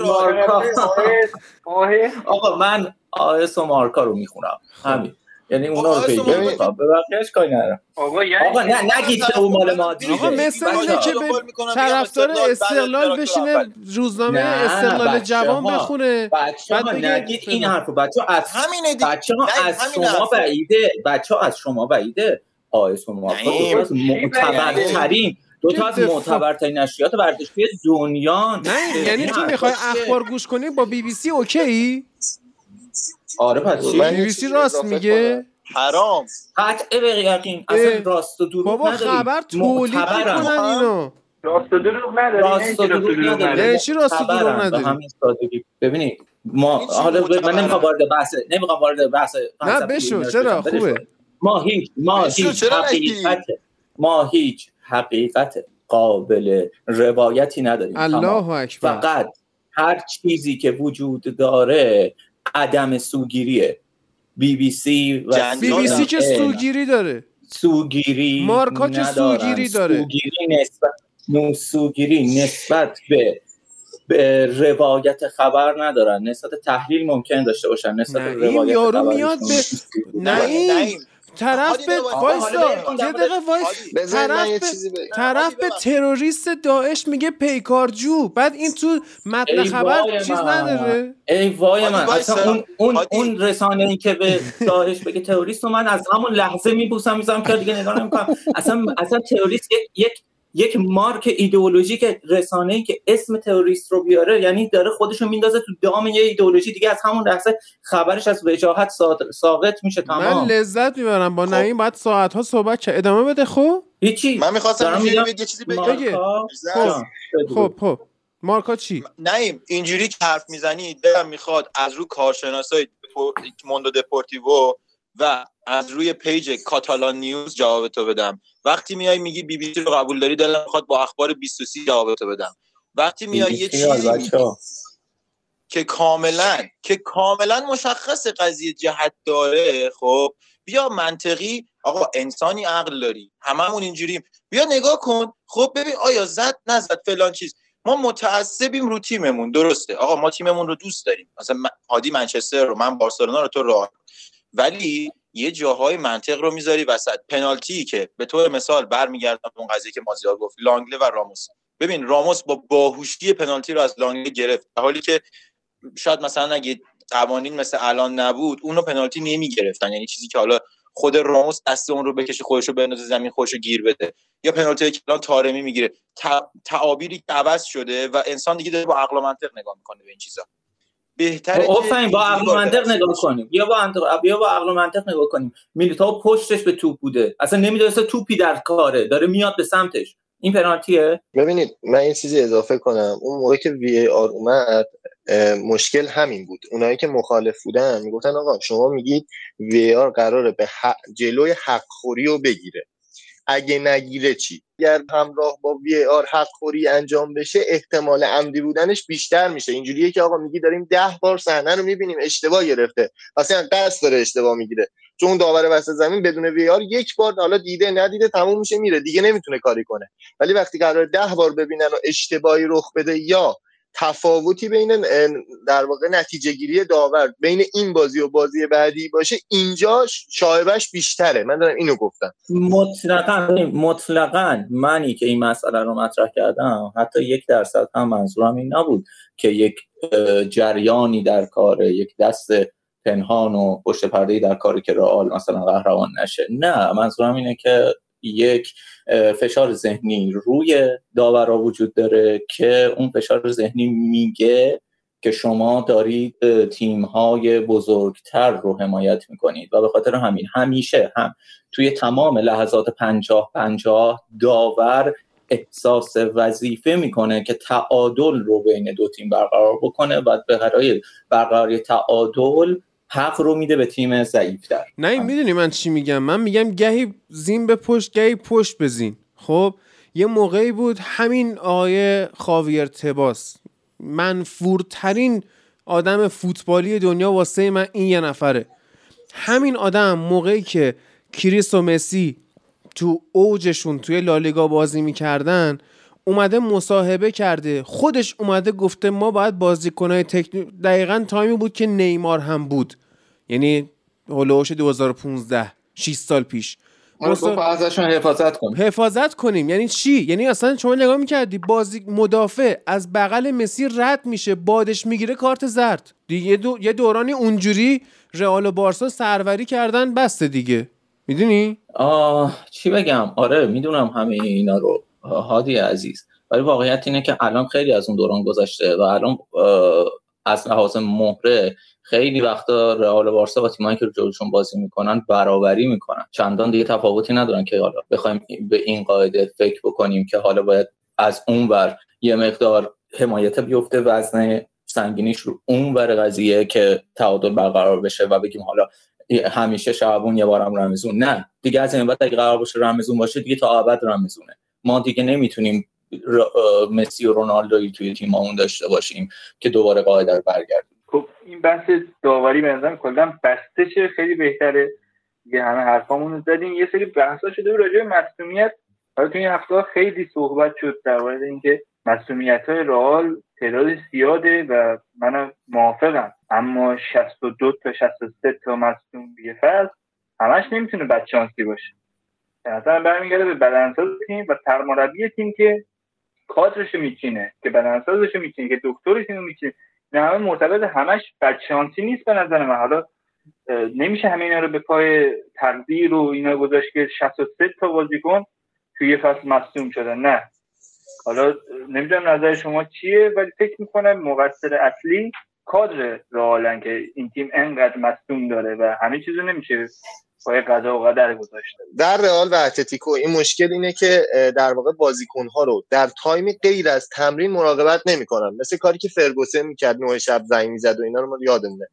Speaker 3: آقا من آس و مارکا رو می‌خونم. همین. یعنی اونا رو پیدا به بقیهش کاری ندارم.
Speaker 7: آقا یعنی
Speaker 3: آقا نه نگید که اون مال مادریده
Speaker 1: آقا مثل اینه که به طرفدار استقلال بشینه روزنامه استقلال. جوان بخونه.
Speaker 3: بچه ها
Speaker 1: بعد
Speaker 3: نگید این. حرفو. بچه ها از
Speaker 2: همینه دیگه.
Speaker 3: بچه ها از شما. بعیده. بچه ها از شما بعیده. آیس از معتبرترین دو تا از. معتبرترین نشریات ورزشی دنیا
Speaker 1: نه یعنی تو می‌خوای اخبار گوش کنی؟ با بی بی سی اوکی
Speaker 3: آره پس چی؟
Speaker 1: راست میگه.
Speaker 2: حرام
Speaker 3: قطع به یقین اصلا. راست و دروغ
Speaker 1: بابا خبر تولید. می‌کنن اینو
Speaker 7: راست و دروغ نداری
Speaker 3: راست و دروغ
Speaker 1: یعنی چی راست و دروغ
Speaker 3: سادگی ببینید ما حالا من؟ نمی‌خوام وارد بحث نمی‌خوام وارد بحث
Speaker 1: نه بشو چرا خوبه.
Speaker 3: ما هیچ ما هیچ؟ حقیقت ما هیچ حقیقت قابل روایتی نداریم تمام.
Speaker 1: الله اکبر
Speaker 3: فقط هر چیزی که وجود داره عدم سوگیریه بی بی سی و
Speaker 1: بی بی سی. که سوگیری داره
Speaker 3: سوگیری
Speaker 1: مارکا که
Speaker 3: ندارن.
Speaker 1: سوگیری داره.
Speaker 3: سوگیری نسبت نو سوگیری نسبت به به روایت خبر ندارن نسبت تحلیل ممکن داشته باشن نسبت روایت
Speaker 1: یارو میاد به- نه. طرف به وایسا
Speaker 3: کن،
Speaker 1: یه دقیقه وایس طرف
Speaker 5: یه
Speaker 1: به طرف به. تروریست داعش میگه پیکارجو بعد این تو متن
Speaker 3: ای
Speaker 1: خبر چیز. نداره
Speaker 3: ای وای من. اصلا اون اون. اون رسانه ای که به داعش بگه تروریست رو من از همون لحظه میبوسم می‌ذارم که دیگه نگاه نمی‌کنم اصلا اصلا تروریست یک یک مارک ایدئولوژیک رسانه ای که اسم تروریست رو بیاره یعنی داره خودشو میندازه تو دام یه ایدئولوژی دیگه از همون لحظه خبرش از وجاهت سا- ساقط میشه
Speaker 1: من
Speaker 3: تمام.
Speaker 1: لذت می‌برم با
Speaker 2: خب.
Speaker 1: نعیم باید ساعت ها صحبت کرد ادامه بده خب؟
Speaker 3: هیچی.
Speaker 2: من می‌خواستم یه چیزی بگم خب.
Speaker 1: خب خب. مارکا چی؟
Speaker 2: نعیم اینجوری که حرف می‌زنید دلم می‌خواد از رو کارشناسای موندو دپورتیوو و از روی پیج کاتالان نیوز جواب تو بدم. وقتی میای میگی بی بی سی رو قبول داری دلم می‌خواد با اخبار 23 جواب تو بدم. وقتی میای یه چیزی میگی. که کاملا که کاملا مشخص قضیه جهت داره خب بیا منطقی آقا انسانی عقل داری. هممون اینجوریم. بیا نگاه کن. خب ببین آیا زد نزد فلان چیز. ما متعصبیم رو تیممون. درسته. آقا ما تیممون رو دوست داریم. مثلا هادی منچستر رو من بارسلونا رو تو راه. ولی یه جاهای منطق رو می‌ذاری وسط. پنالتی که به طور مثال برمیگردم اون قضیه که مازیار گفت لانگله و راموس. ببین راموس با باهوشی پنالتی رو از لانگله گرفت. در حالی که شاید مثلا اگه قوانین مثل الان نبود اونو پنالتی نمی‌گرفتن. یعنی چیزی که حالا خود راموس دست اون رو بکشه خودش رو بندازه زمین خودش رو گیر بده. یا پنالتی که الان تارمی می‌گیره. تعابیری که عوض شده و انسان دیگه داره با عقل و منطق نگاه می‌کنه به این چیزا. بهتره
Speaker 3: آفرین با
Speaker 2: اینجوری
Speaker 3: عقل منطق نگاه. کنیم. بیا با منطق بیا با عقل منطق نگاه کنیم. میلیتائو پشتش به توپ بوده. اصلا نمی‌دونسته توپی در کاره. داره میاد به سمتش. این پنالتیه؟
Speaker 5: ببینید من یه چیزی اضافه کنم. اون موقع که وی ای آر اومد مشکل همین بود. اونایی که مخالف بودن می‌گفتن آقا شما میگید وی آر قراره به حق جلوی حق خوری رو بگیره. اگه نگیره چی؟ اگر همراه با وی آر حق خوری انجام بشه احتمال عمدی بودنش بیشتر میشه. اینجوریه که آقا میگی داریم ده بار صحنه رو می‌بینیم اشتباه گرفته. اصلا قصد داره اشتباه می‌گیره. چون داور وسط زمین بدون وی آر یک بار حالا دیده ندیده تموم میشه میره. دیگه نمی‌تونه کاری کنه. ولی وقتی قرار ده بار ببینن و اشتباهی رخ بده یا تفاوتی بین در واقع نتیجه گیری داور بین این بازی و بازی بعدی باشه اینجا شایبش بیشتره. من دارم اینو گفتم.
Speaker 3: مطلقا مطلقا منی که این مسئله رو مطرح کردم حتی یک درصد هم منظورم این نبود که یک جریانی در کار یک دست پنهان و پشت پرده در کاری که رئال مثلا قهرمان نشه. نه منظورم اینه که یک فشار ذهنی روی داورا وجود داره که اون فشار ذهنی میگه که شما دارید تیم های بزرگتر رو حمایت می‌کنید. و به خاطر همین همیشه هم توی تمام لحظات پنجاه پنجاه داور احساس وظیفه می‌کنه که تعادل رو بین دو تیم برقرار بکنه و به برقراری تعادل حق رو میده به تیم ضعیفتر.
Speaker 1: نه می‌دونی من چی میگم؟ من میگم گهی زین به پشت گهی پشت به زین. خب یه موقعی بود همین آقای خاویر تباس. منفورترین آدم فوتبالی دنیا واسه من این یه نفره. همین آدم موقعی که کریس و مسی تو اوجشون توی لالیگا بازی می‌کردن اومده مصاحبه کرده. خودش اومده گفته ما باید بازیکنهای تکنیک دقیقا تایمی بود که نیمار هم بود. یعنی هولوش 2015 6 سال پیش.
Speaker 3: مستر... ازشون حفاظت کنیم.
Speaker 1: حفاظت کنیم. یعنی چی؟ یعنی اصلا شما نگاه می‌کردی بازی مدافع از بغل مسی رد میشه بادش می‌گیره کارت زرد. دیگه دو... یه دورانی اونجوری رئال و بارسا سروری کردن بسته دیگه. می‌دونی؟
Speaker 3: آه چی بگم؟ آره می‌دونم همه اینا رو. هادی عزیز. ولی واقعیت اینه که الان خیلی از اون دوران گذشته و الان از لحاظ مهره خیلی وقتا رئال بارسا و تیمایی که جلوشون بازی می‌کنن برابری می‌کنن. چندان دیگه تفاوتی ندارن که حالا بخوایم به این قاعده فکر بکنیم که حالا باید از اون ور یه مقدار حمایت بیفته وزن سنگینیش رو اون ور قضیه که تعادل برقرار بشه و بگیم حالا همیشه شعبون یه بارم رمزون. نه دیگه از این بعد اگه قرار باشه رمزون باشه دیگه تا ابد رمزونه. ما دیگه نمی‌تونیم مسی و رونالدوی توی تیممون داشته باشیم که دوباره قاعده رو برگردیم.
Speaker 7: خب این بحث داوری به نظرم کلا بسته چه خیلی بهتره. یه همه حرفامون رو زدیم. یه سری بحثا شده راجع به مصونیت. حالا تو این هفته خیلی صحبت شد در مورد اینکه مسئولیت های رئال تعداد زیاده و منم موافقم. اما 62 تا 63 تا مصوم بیه فصل همش نمی‌تونه بدشانسی باشه. مثلا برمیگرده به بدنساز تیم و سرمربی تیم که کادرش میچینه که بدنسازش میچینه که دکترش اینو میچینه. نه همه مرتبط همش بدشانسی نیست به نظر من. حالا نمیشه همه اینا رو به پای تقدیر و اینا گذاشت که 63 تا بازیکن توی یه فصل مصدوم شدن. نه. حالا نمی‌دونم نظر شما چیه ولی فکر می‌کنم مقصر اصلی کادر رئالن که این تیم انقدر مصدوم داره و همه چیزو نمیشه پای قضا و قدر گذاشته.
Speaker 5: در رئال و اتلتیکو این مشکل اینه که در واقع بازیکنها رو در تایم غیر از تمرین مراقبت نمی‌کنن. مثل کاری که فرگوسن می‌کرد نصف شب زنگ می‌زد و اینا رو ما یادمونه.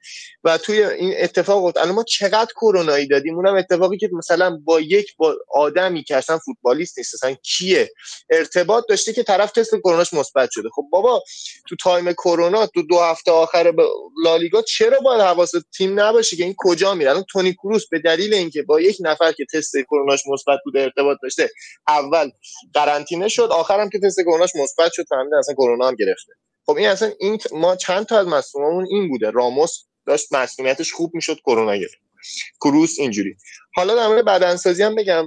Speaker 5: و توی این اتفاق الان ما چقدر کرونایی دادیم؟ اونم اتفاقی که مثلا با یک با آدمی که اصلا فوتبالیست نیست اصلا کیه؟ ارتباط داشته که طرف تست کروناش مثبت شده. خب بابا تو تایم کرونا تو دو هفته آخر لالیگا چرا باید حواس تیم نباشه که؟ این کجا میره؟ الان تونی کروس به دلیل اینکه با یک نفر که تست کروناش مثبت بوده ارتباط داشته اول قرنطینه شد آخرم که تست کروناش مثبت شد فهمیدن اصلا کرونا هم گرفته. خب این اصلا این ما چند تا از مصدوممون این بوده. راموس داشت مصدومیتش خوب می‌شد کرونا گرفت. کروس اینجوری. حالا در مورد بدنسازی هم بگم.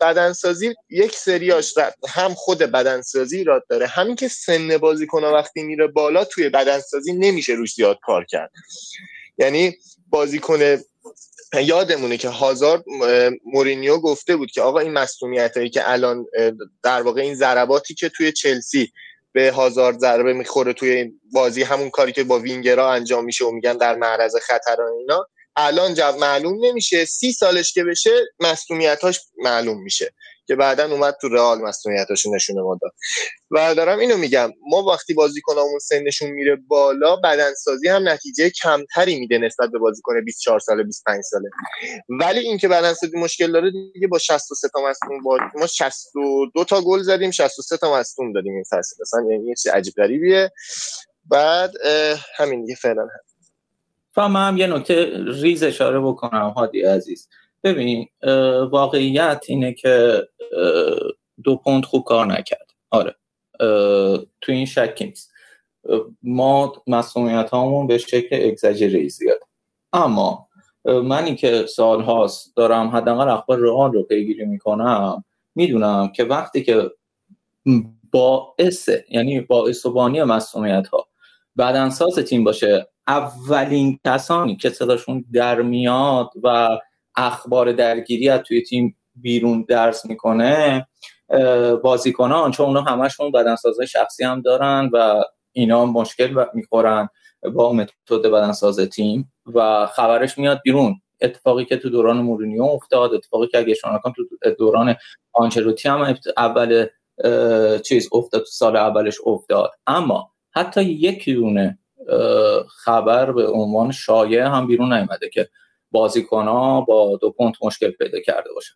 Speaker 5: بدنسازی یک سریاش هم خود بدنسازی را داره. همین که سن بازیکن وقتی میره بالا توی بدنسازی نمیشه روش زیاد کار کرد. یعنی بازیکن یادمونه که هازارد مورینیو گفته بود که آقا این مصومیت هایی که الان در واقع این ضرباتی که توی چلسی به هازارد ضربه می‌خوره توی بازی همون کاری که با وینگرا انجام میشه و میگن در معرض خطر اینا الان جب معلوم نمیشه. سی سالش که بشه مصومیتاش معلوم میشه. که بعدا اومد تو رئال مسئولیتاش نشونه ما داد و دارم اینو میگم ما وقتی بازیکنامون سنشون میره بالا بدنسازی هم نتیجه کمتری میده نسبت به بازیکن 24 ساله 25 ساله. ولی اینکه بدنسازی مشکل داره دیگه با 63 تا مصدوم با ما 62 تا گل زدیم 63 تا مصدوم دادیم این فصل. اصلا یعنی یه چیز عجیب غریبیه. بعد همین دیگه فعلا.
Speaker 3: هم هم یه نکته ریز اشاره بکنم هادی عزیز. ببین واقعیت اینه که دو پوند خوب کار نکرد. آره. تو این شکی نیست. ما مسئولیت هامون به شکل اگزاجری زیاد. اما منی که سال هاست دارم حداقل اخبار رئال رو پیگیری می‌کنم می‌دونم که وقتی که باعث یعنی باعث و بانی مسئولیت ها بدنساز تیم باشه اولین کسانی که صداشون در میاد و اخبار درگیری از توی تیم بیرون درس می‌کنه بازیکنان چون اونا همشون بدنسازه شخصی هم دارن و اینا مشکل می‌خورن با متد بدنساز تیم و خبرش میاد بیرون. اتفاقی که تو دوران مورینیو افتاد اتفاقی که اگه شما تو دوران آنچلوتی هم اول چیز افتاد تو سال اولش افتاد. اما حتی یک دونه خبر به عنوان شایع هم بیرون نیومده که بازیکن ها با دو پونت مشکل پیدا کرده باشن.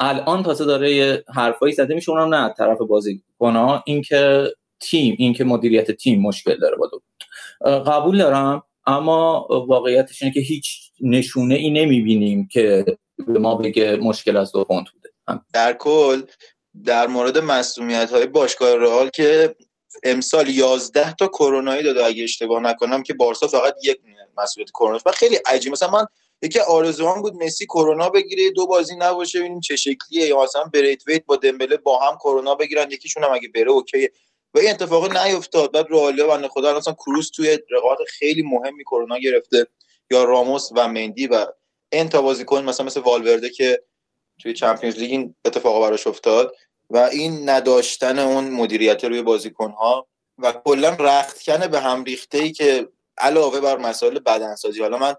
Speaker 3: الان تازه داره یه حرفایی زده میشه اونم نه طرف بازیکن ها اینکه تیم اینکه مدیریت تیم مشکل داره با دو پونت قبول دارم اما واقعیتش اینه که هیچ نشونه ای نمی‌بینیم که به ما بگه مشکل از دو پونت بوده.
Speaker 2: در کل در مورد مسئولیت های باشگاه رئال که امسال 11 تا کرونایی داده اگه اشتباه نکنم که بارسا فقط یک مسئولیت کرونا و خیلی عجیب مثلا من یکی آرزوان بود مسی کرونا بگیره دو بازی نباشه ببینیم چه شکلیه. یا مثلا بریت ویت با دمبله با هم کرونا بگیرن یکیشون هم اگه بره اوکی و این اتفاق نیفتاد. بعد رئال بنده خدا مثلا کروس توی رقابت خیلی مهمی کرونا گرفته. یا راموس و مندی و این تا بازیکن مثلا مثل والورده که توی چمپیونز لیگ این اتفاق براش افتاد. و این نداشتن اون مدیریت روی بازیکن ها و کلا رختکن به هم ریخته ای که علاوه بر مسائل بدنسازی. حالا من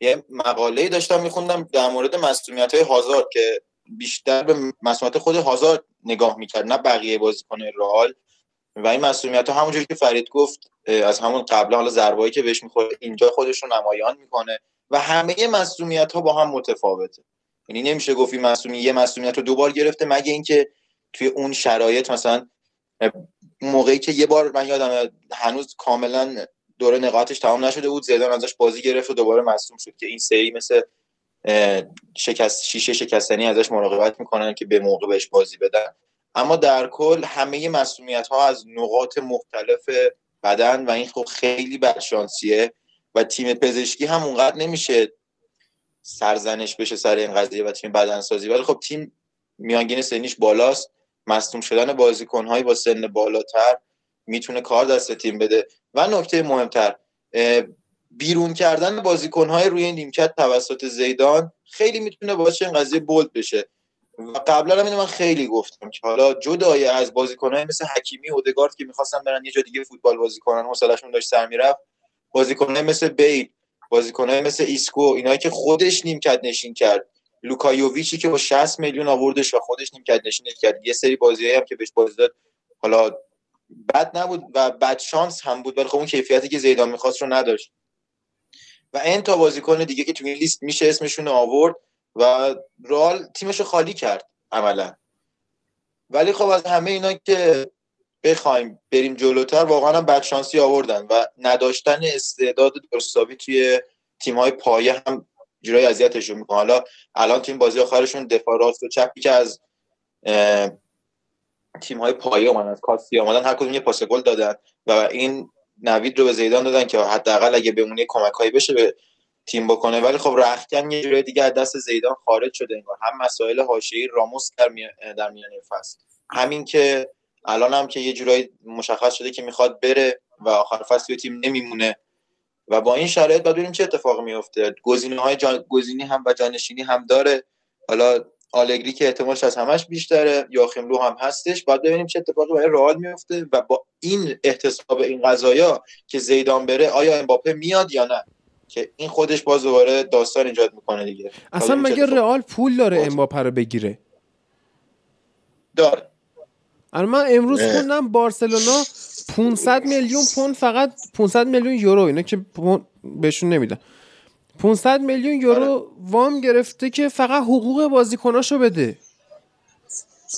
Speaker 2: یه مقاله داشتم میخوندم در مورد مسئولیت های هازارد که بیشتر به مسئولیت خود هازارد نگاه می‌کرد نه بقیه بازیکن رئال. و این مسئولیت ها همونجوری که فرید گفت از همون قبل حالا ضربایی که بهش می‌خوره اینجا خودش رو نمایان می‌کنه و همه مسئولیت ها با هم متفاوته. یعنی نمیشه گفت این مسئولیت یه مسئولیت رو دوبار گرفته مگه اینکه توی اون شرایط مثلا موقعی که یه بار من یادم هنوز کاملا دوره نقاطش تمام نشده بود. زیدان ازش بازی گرفت و دوباره مصدوم شد که این سری مثل شکست شیشه شکستنی ازش مراقبت می‌کنن که به موقع بهش بازی بدن. اما در کل همه مسئولیت ها از نقاط مختلف بدن و این خب خیلی بدشانسیه و تیم پزشکی هم اونقدر نمیشه سرزنش بشه سر این قضیه و تیم بدنسازی. ولی خب تیم میانگین سنیش بالاست. مصدوم شدن بازیکنهایی با سن بالاتر می‌تونه کار دست تیم بده. و نکته مهمتر بیرون کردن بازیکنهای روی نیمکت توسط زیدان خیلی می‌تونه باعث این قضیه بولد بشه. و قبلا هم من خیلی گفتم که حالا جدای از بازیکنهای مثل حکیمی اودگارد که می‌خواستن برن یه جا دیگه فوتبال بازی کنن حوصله‌شون داشت سر می‌رفت. بازیکنهای مثل بیل بازیکنهای مثل ایسکو اینایی که خودش نیمکت نشین کرد. لوکا یوویچی که با 60 میلیون آوردش و خودش نیمکت نشین کرد. یه سری بازیایی هم که بهش بازی داد حالا بد نبود و بد شانس هم بود. ولی خب اون کیفیتی که زیدان می‌خواست رو نداشت. و این تا بازیکن دیگه که توی این لیست میشه اسمشون آورد و رئال تیمش رو خالی کرد عملا. ولی خب از همه اینا که بخوایم بریم جلوتر واقعا هم بدشانسی آوردن و نداشتن استعداد درستابی توی تیم های پایه هم جورای اذیتشون می‌کنه. حالا الان تیم بازی آخرشون دفاع راست و چپی که از تیم های پایه اومدن از کاسی آمدن هر کدوم یه پاس گل دادن و این نوید رو به زیدان دادن که حداقل اگه بمونه کمک هایی بشه به تیم بکنه. ولی خب رختکن یه جوری دیگه از دست زیدان خارج شده انگار. هم مسائل حاشیه‌ای راموس در میان در میان فصل. همین که الان هم که یه جورایی مشخص شده که می‌خواد بره و آخر فصل تیم نمیمونه. و با این شرایط باید ببینیم چه اتفاقی میفته گزینه های جان... گزینی هم و جانشینی هم داره. حالا آلگری که احتمالش از همش بیشتره یاخیم لو هم هستش. باید ببینیم چه اتفاقی برای رئال میفته و با این احتساب این قضایا که زیدان بره آیا امباپه میاد یا نه؟ که این خودش باز دوباره داستان ایجاد می‌کنه دیگه.
Speaker 1: اصلا مگه رئال پول داره امباپه رو بگیره؟
Speaker 2: داره.
Speaker 1: من امروز خوندم بارسلونا 500 میلیون پوند فقط 500 میلیون یورو اینا که بهشون نمیدن. 500 میلیون یورو آره. وام گرفته که فقط حقوق بازیکناشو بده.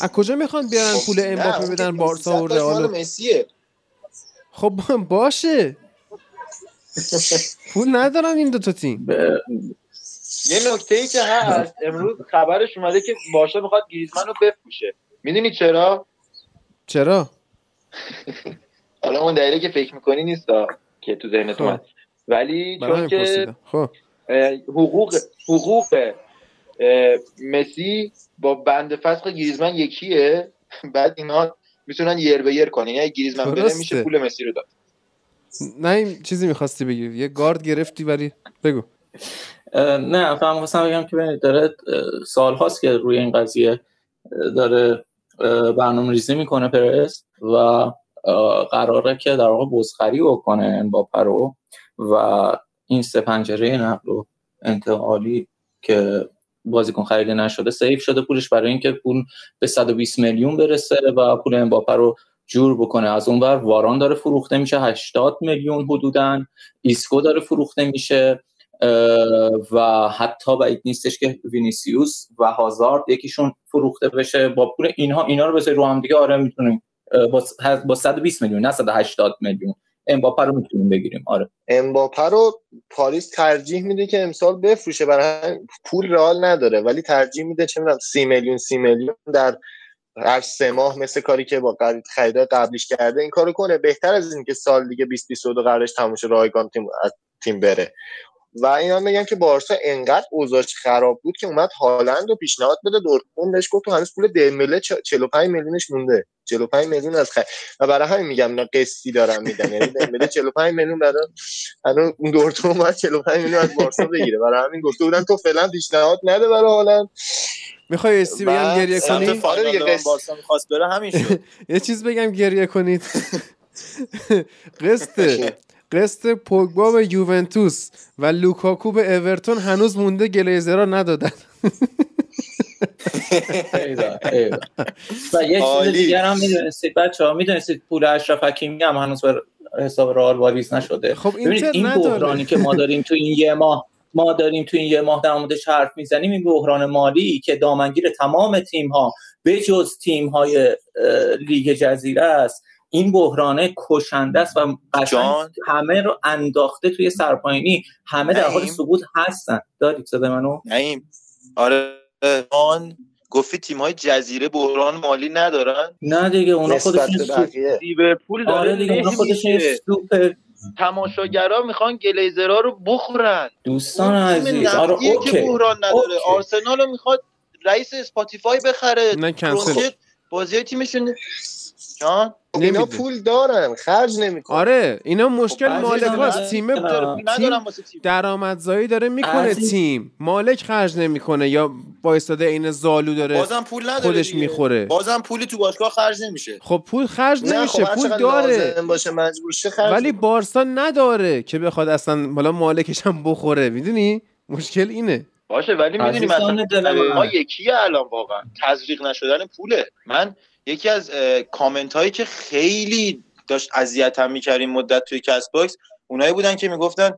Speaker 1: از کجا می‌خوان بیارن خب، پول امباپه بدن بارسا و رئال؟ خب باشه. پول ندارن این دو تا تیم.
Speaker 6: یه نکته ای که هست امروز خبرش اومده که بارسا می‌خواد گریزمن رو بفروشه. می‌دونی چرا؟
Speaker 1: چرا؟
Speaker 6: حالا اون دلیلی که فکر می‌کنی نیست که تو ذهنت خب. اومد. ولی چون که خب. حقوق حقوق مسی با بند فسخ گریزمن یکیه. بعد اینا می‌تونن یر به یر کنن. یعنی گریزمن بره میشه پول مسی رو داد.
Speaker 1: نه این چیزی می‌خواستی بگی. یه گارد گرفتی ولی بگو.
Speaker 3: نه فهم خواستم بگم که داره سال هاست که روی این قضیه داره برنامه ریزی می‌کنه پرس و قراره که در واقع بزخری بکنه با رو و این سه پنجره نقل و انتقالی که بازیکن خریده نشده سیف شده پولش برای اینکه پول به 120 میلیون برسه و پول امباپه رو جور بکنه. از اونور واران داره فروخته میشه 80 میلیون حدودا. ایسکو داره فروخته میشه و حتی بعید نیستش که وینیسیوس و هازارد یکیشون فروخته بشه. با پول اینها اینا رو بذاری رو هم دیگه آره می‌تونیم با 120 میلیون نه 180 میلیون. امباپه رو می‌تونیم بگیریم. آره.
Speaker 5: امباپه رو پاریس ترجیح میده که امسال بفروشه برای پول رئال نداره ولی ترجیح میده چه می‌دونم 30 میلیون 30 میلیون در هر سه ماه مثل کاری که با خریدای قبلیش کرده این کارو کنه. بهتر از اینکه سال دیگه 20 22 قراردادش تموم شه رایگان تیم از تیم بره. و اینا میگن که بارسا انقدر اوضاعش خراب بود که اومد هالند رو پیشنهاد بده دورتموند بهش گفت تو هنوز پول دمبله 45 میلیونش مونده. 45 میلیون از خرید و برای همین میگم اینا قسطی دارن میدن. یعنی دمبله 45 میلیون برای الان اون دورتموند باید 45 میلیون از بارسا بگیره. برای همین گفته بودن تو فعلا پیشنهاد نده برای هالند.
Speaker 1: می‌خوای استی بگم گریه
Speaker 5: سمت
Speaker 1: کنی؟
Speaker 5: آره دیگه.
Speaker 2: بارسا می‌خواست بره همین شد.
Speaker 1: یه چیز بگم گریه کنید. قسط قسط پوگبا به یوونتوس و لوکاکو به اورتون هنوز مونده گلیزرها ندادن.
Speaker 3: و یه چیز. دیگر هم می‌دونستید بچه ها می‌دونستید پول اشرف حکیمی هم هنوز به حساب رئال واریز نشده
Speaker 1: خب
Speaker 3: ببینید این. بحرانی که ما داریم تو این یه ماه ما داریم تو این یه ماه در موردش حرف می‌زنیم این بحران مالی که دامنگیر تمام تیم ها به جز تیم های لیگ جزیره است این بحرانه کشنده است و قشنگ
Speaker 2: جان.
Speaker 3: همه رو انداخته توی سرپاینی همه در حال. سقوط هستن. دارید صدا منو؟
Speaker 2: نعیم. آره. آن گفتی تیم های جزیره بحران مالی ندارن؟
Speaker 3: نه دیگه اونا خودشون
Speaker 6: لیورپول داره
Speaker 3: آره دیگه اونا خودشون. سوپر
Speaker 6: تماشاگرها می‌خوان گلیزرها رو بخورن.
Speaker 3: دوستان عزیز. آره okay.
Speaker 2: بحران نداره.
Speaker 3: okay.
Speaker 2: آرسنال رو می‌خواد رئیس اسپاتیفای بخره.
Speaker 1: نه کنسل
Speaker 2: بازی های تیمشون جان
Speaker 5: خب اینا. پول دارن خرج نمی‌کنن
Speaker 1: آره اینا مشکل
Speaker 3: خب
Speaker 1: مالکاست
Speaker 3: عزیزم،
Speaker 1: تیم
Speaker 3: ندارم.
Speaker 1: تیم درآمدزایی داره می‌کنه
Speaker 3: عزیز.
Speaker 1: تیم مالک خرج نمی‌کنه یا وایستاده این زالو داره
Speaker 2: بازم پول نداره
Speaker 1: خودش. می‌خوره.
Speaker 2: بازم پولی تو باشگاه خرج نمیشه
Speaker 1: خب پول خرج نمیشه
Speaker 5: خب
Speaker 1: پول داره
Speaker 5: باشه مجبور شه خرج
Speaker 1: ولی. بارسا نداره که بخواد اصلا حالا مالکش هم بخوره می‌دونی مشکل اینه
Speaker 6: باشه ولی می‌دونی مثلا. ما یکیه الان واقعا
Speaker 2: تزریق نشدن پوله من یکی از کامنت هایی که خیلی داشت اذیتم می‌کرد این مدت توی کست باکس اونایی بودن که می‌گفتن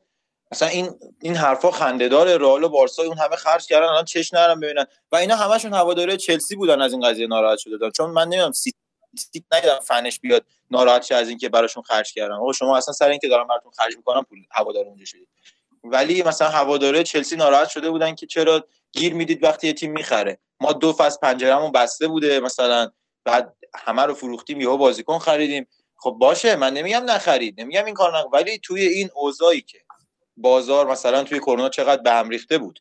Speaker 2: مثلا این این حرفا خنده‌دار رئال و بارسا اون همه خرج کردن الان چش نرم ببینن. و اینا همشون هواداره چلسی بودن از این قضیه ناراحت شده بودن چون من نمی‌دونم سیتی ندیدم فنش بیاد ناراحت شه از اینکه براشون خرج کردن. آقا شما اصلا سر اینکه دارن براتون خرج می‌کنن پول هوادار اونجا شدید. ولی مثلا هواداره چلسی ناراحت شده بودن که چرا گیر می‌دید وقتی یه تیم می‌خره. ما دو فصل پنجرهمون بسته بوده مثلا بعد همه رو فروختیم یهو بازیکن خریدیم. خب باشه من نمیگم نخرید نمیگم این کار نکن ولی توی این اوضاعی که بازار مثلا توی کرونا چقدر به هم ریخته بود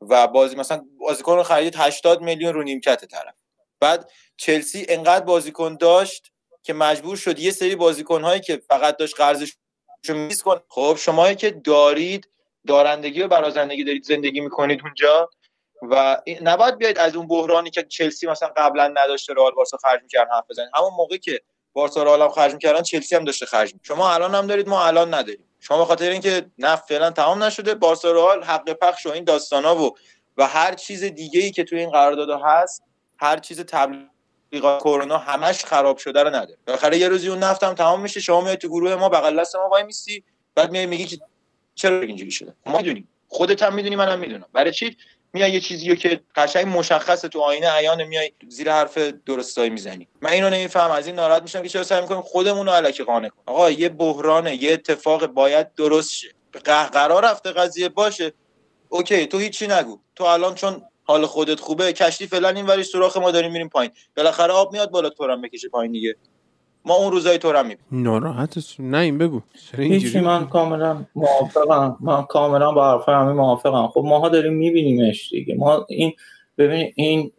Speaker 2: و بازی مثلا بازیکن رو خرید 80 میلیون رو نیمکت طرف. بعد چلسی انقدر بازیکن داشت که مجبور شد یه سری بازیکن هایی که فقط داشت قرضش میز کن. خب شما که دارید دارندگی و برازندگی دارید زندگی می‌کنید اونجا و نباید بیاید از اون بحرانی که چلسی مثلا قبلا نداشته رئال بارسا خرج می‌کردن حرف بزنید. همون موقعی که بارسا رئال هم خرج می‌کردن چلسی هم داشته خرج می‌کرد. شما الان هم دارید ما الان نداریم. شما به خاطر اینکه نفت فعلا تمام نشده بارسا رئال حق پخش و این داستانا و و هر چیز دیگه ای که توی این قرارداد هست هر چیز تبلیغات کرونا همش خراب شده رو نداره. بالاخره یه روزی اون نفت هم تمام میشه شما میای تو گروه ما بغل دست ما وای میسی بعد میای میگی که چرا اینجوری شده؟ ما می‌دونیم. خودت هم می‌دونی منم می‌دونم. برای چی؟ میای یه چیزی که قشنگ مشخصه تو آینه عیان میای زیر حرف درستایی می‌زنی. من اینو نمیفهم از این ناراحت میشم که چرا سعی می‌کنیم خودمون رو الکی قانع کنیم. آقا یه بحرانه یه اتفاق باید درست شه. قهقرا رفته قضیه باشه. اوکی تو هیچی نگو. تو الان چون حال خودت خوبه کشتی فعلا این وری سوراخ ما داریم میریم پایین. بالاخره آب میاد بالا تورم بکشه پایین دیگه. ما اون روزای تورم می‌بینیم.
Speaker 1: ناراحت نه این بگو.
Speaker 3: هیچی من کاملا موافقم. من کاملا با حرف همه موافقم. خب ماها داریم میبینیمش دیگه. ما این ببین این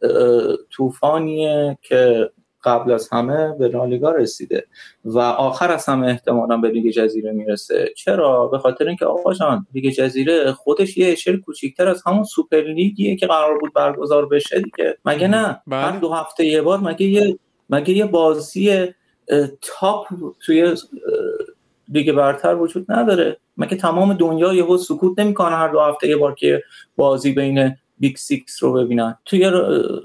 Speaker 3: طوفانیه که قبل از همه به لالیگا رسیده و آخر از همه احتمالا به لیگ جزیره می‌رسه. چرا؟ به خاطر اینکه آقا جان لیگ جزیره خودش یه اشل کوچیکتر از همون سوپر لیگیه که قرار بود برگزار بشه دیگه. مگه نه؟
Speaker 1: بله.
Speaker 3: هر دو هفته یه بار مگه یه مگه یه بازی top توی لیگ برتر وجود نداره. مگه تمام دنیا یهو سکوت نمی‌کنه هر دو هفته یه بار که بازی بین Big Six رو ببینن؟ توی